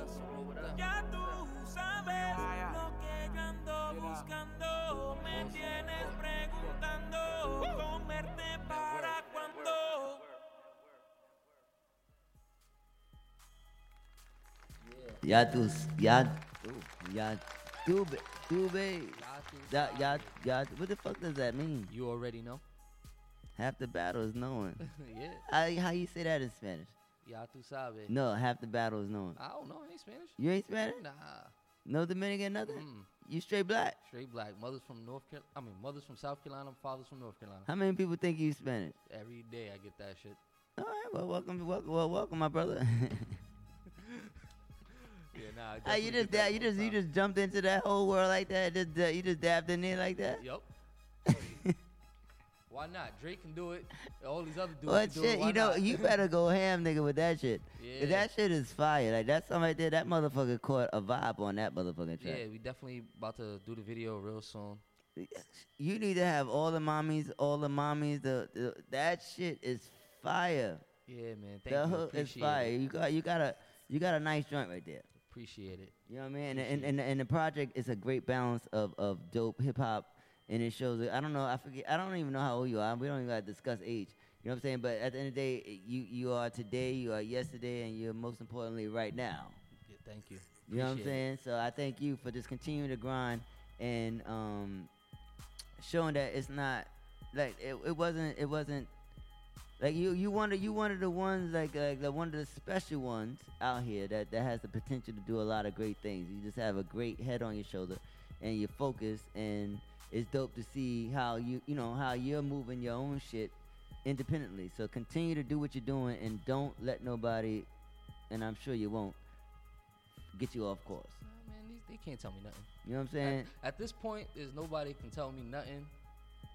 Ya tú sabes lo que ando buscando. Me tienes preguntando comerte para cuando. Yadu, Yadu, Yadu, Dube. Ya, ya, ya, what the fuck does that mean? You already know. Half the battle is knowing. [laughs] yeah. How, how you say that in Spanish? Ya tú sabes. No, half the battle is knowing. I don't know. I ain't Spanish. You ain't Spanish? Nah. No Dominican, nothing? Mm. You straight black? Straight black. Mothers from North Carolina. I mean, mothers from South Carolina. Fathers from North Carolina. How many people think you Spanish? Every day I get that shit. All right, well, welcome, welcome, well, welcome, my brother. [laughs] [laughs] Yeah, nah. I Ah, you just, da- you just, you just jumped into that whole world like that. Just, uh, you just dabbed in there like that. Yup. [laughs] Why not? Drake can do it. All these other dudes What can do it. shit? Why You know, not? you better go ham, nigga, with that shit. 'Cause Yeah. That shit is fire. Like that's something right there. That motherfucker caught a vibe on that motherfucking track. Yeah, we definitely about to do the video real soon. You need to have all the mommies, all the mommies. The, the that shit is fire. Yeah, man. Thank the you. hook is Appreciate fire. it. You got, you got a, you got a nice joint right there. Appreciate it. You know what I mean? And and, and, and the project is a great balance of, of dope hip hop, and it shows. I don't know. I forget. I don't even know how old you are. We don't even got to discuss age. You know what I'm saying? But at the end of the day, you you are today, you are yesterday, and you're most importantly right now. Yeah, thank you. You know what I'm Appreciate saying? So I thank you for just continuing to grind and um, showing that it's not like it, it wasn't it wasn't Like you, you one of you one of the ones like like the one of the special ones out here that that has the potential to do a lot of great things. You just have a great head on your shoulder, and you're focused, and it's dope to see how you you know how you're moving your own shit independently. So continue to do what you're doing, and don't let nobody, and I'm sure you won't, get you off course. Nah, man, these, they can't tell me nothing. You know what I'm saying? At, at this point, there's nobody can tell me nothing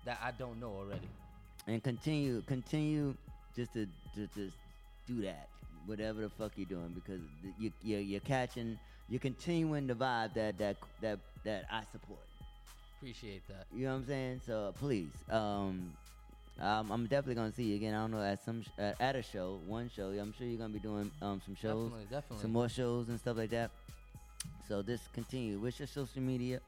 that I don't know already. And continue continue just to, to just do that whatever the fuck you're doing because you, you're, you're catching you're continuing the vibe that that that that I support Appreciate that. you know what I'm saying so please um um, I'm definitely gonna see you again. I don't know at some sh- uh, at a show, one show. I'm sure you're gonna be doing um some shows, Definitely, definitely. some more shows and stuff like that. So just continue. What's your social media?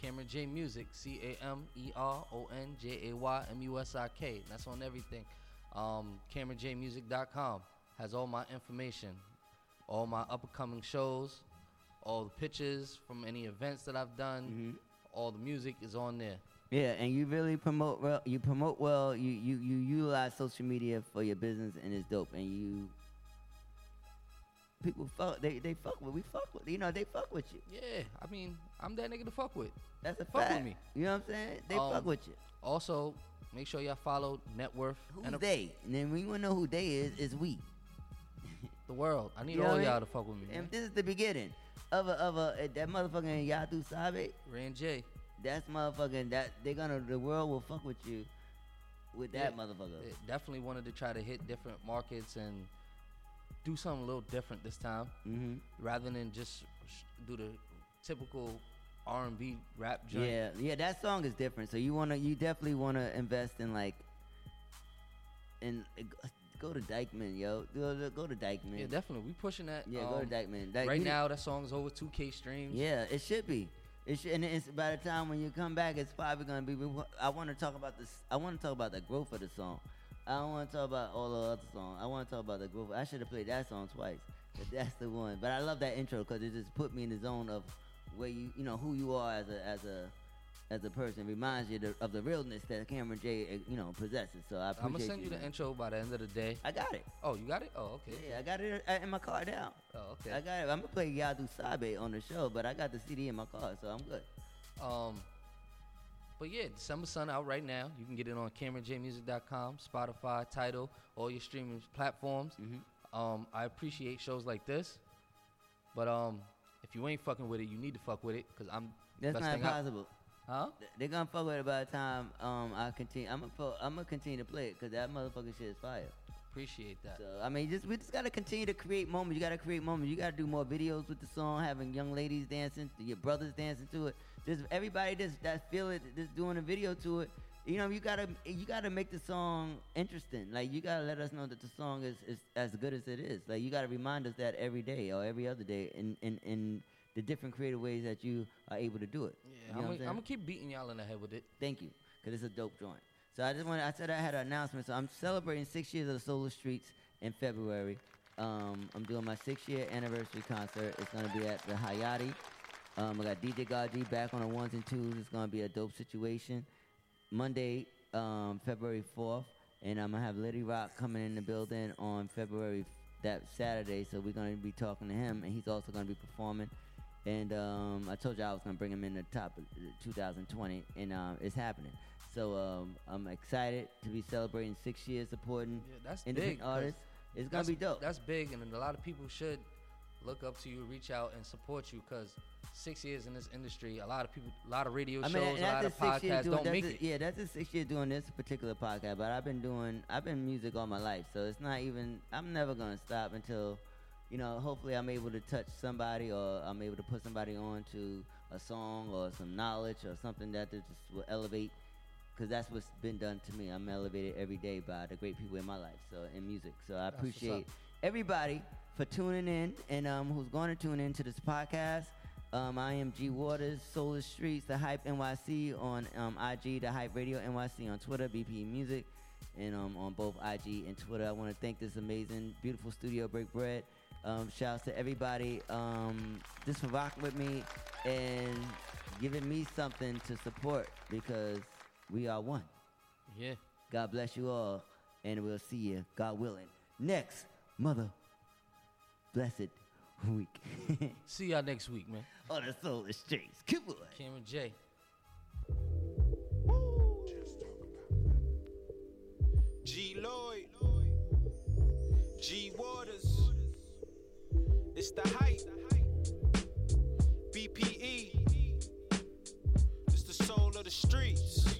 Cameron J Music, C A M E R O N J A Y M U S I K. That's on everything. Um, CameronJMusic.com has all my information, all my upcoming shows, all the pictures from any events that I've done. All the music is on there. Yeah, and you really promote well. You promote well. You you you utilize social media for your business, and it's dope. And you people fuck. They they fuck with. We fuck with. You know they fuck with you. Yeah, I mean, I'm that nigga to fuck with. That's a fuck fact. with me. You know what I'm saying? They fuck Um, with you. Also, make sure y'all follow Net Worth. Who's Enter- they? And then when you wanna know who they is, is we. The world. I need You all I mean? y'all to fuck with me. And man. this is the beginning of a of a uh, that motherfucking Yadu Sabe. Ran J. That's motherfucking that they gonna the world will fuck with you with that Yeah, motherfucker. definitely wanted to try to hit different markets and do something a little different this time, mm-hmm. rather than just do the typical R&B rap joint. Yeah, yeah, that song is different. So you wanna, you definitely wanna invest in like, in go to Dyckman, yo. Go, to- go to Dyckman. Yeah, definitely. We pushing that. Yeah, go to um, Dyckman. Dyke- right you- now, that song's over 2K streams. Yeah, it should be. It should, and it's by the time when you come back, it's probably gonna be. I want to talk about this. I want to talk about the growth of the song. I don't want to talk about all the other songs. I want to talk about the growth. I should have played that song twice. But that's the one. But I love that intro because it just put me in the zone of where you, you know, who you are as a as a as a person. Reminds you the, of the realness that Cameron J, uh, you know, possesses. So I appreciate I'm gonna send you, the intro by the end of the day. I got it. Oh, you got it? Oh, okay. Yeah, I got it uh, in my car now. Oh, okay. I got it. I'm gonna play Yadu Sabe on the show, but I got the CD in my car, so I'm good. Um, but yeah, December Sun out right now. You can get it on CameronJMusic.com, Spotify, Tidal, all your streaming platforms. Mm-hmm. Um, I appreciate shows like this, but um, if you ain't fucking with it, you need to fuck with it because I'm. That's best not possible. Huh? Th- They gonna fuck with it by the time um I continue. I'm gonna I'm gonna continue to play it because that motherfucking shit is fire. Appreciate that. So I mean, just we just gotta continue to create moments. You gotta create moments. You gotta do more videos with the song, having young ladies dancing, your brothers dancing to it. Just everybody just that feel it, just doing a video to it. You know, you gotta you gotta make the song interesting. Like you gotta let us know that the song is, is as good as it is. Like you gotta remind us that every day or every other day in in, in the different creative ways that you are able to do it. Yeah, You know I'm gonna, saying? I'm gonna keep beating y'all in the head with it. Thank you, because it's a dope joint. So I just want I said I had an announcement. So I'm celebrating six years of the Solar Streets in February. Um, I'm doing my six year anniversary concert. It's gonna be at the Hayati. Um, I got DJ Gaji back on the ones and twos. It's gonna be a dope situation. Monday, um, February 4th, and I'm gonna have Liddy Rock coming in the building on February that Saturday. So we're gonna be talking to him, and he's also gonna be performing. And um, I told you I was gonna bring him in the top of uh, 2020, and um, it's happening. So um, I'm excited to be celebrating six years supporting Yeah, that's independent big. artists. It's gonna be dope. That's big, and a lot of people should look up to you, reach out, and support you. Cause six years in this industry, a lot of people, a lot of radio I shows, mean, a lot of the six years podcasts doing, don't make the- it. Yeah, that's the six years doing this particular podcast. But I've been doing, I've been music all my life, so it's not even. I'm never gonna stop until, you know, hopefully I'm able to touch somebody or I'm able to put somebody on to a song or some knowledge or something that just will elevate. Because that's what's been done to me. I'm elevated every day by the great people in my life. So in music. So I appreciate everybody for tuning in and um, who's going to tune in to this podcast. Um, I am G Waters, Solar Streets, The Hype NYC on um, IG, The Hype Radio NYC on Twitter, BP Music, and um, on both IG and Twitter. I want to thank this amazing, beautiful studio, Break Bread. Um, shouts to everybody um, just for rocking with me and giving me something to support because we are one. Yeah. God bless you all. And we'll see you, God willing, next mother blessed week. [laughs] See y'all next week, man. Oh, on the solar streets. Good boy. Cameron J. G Lloyd, G Waters, it's the hype. BPE, it's the soul of the streets.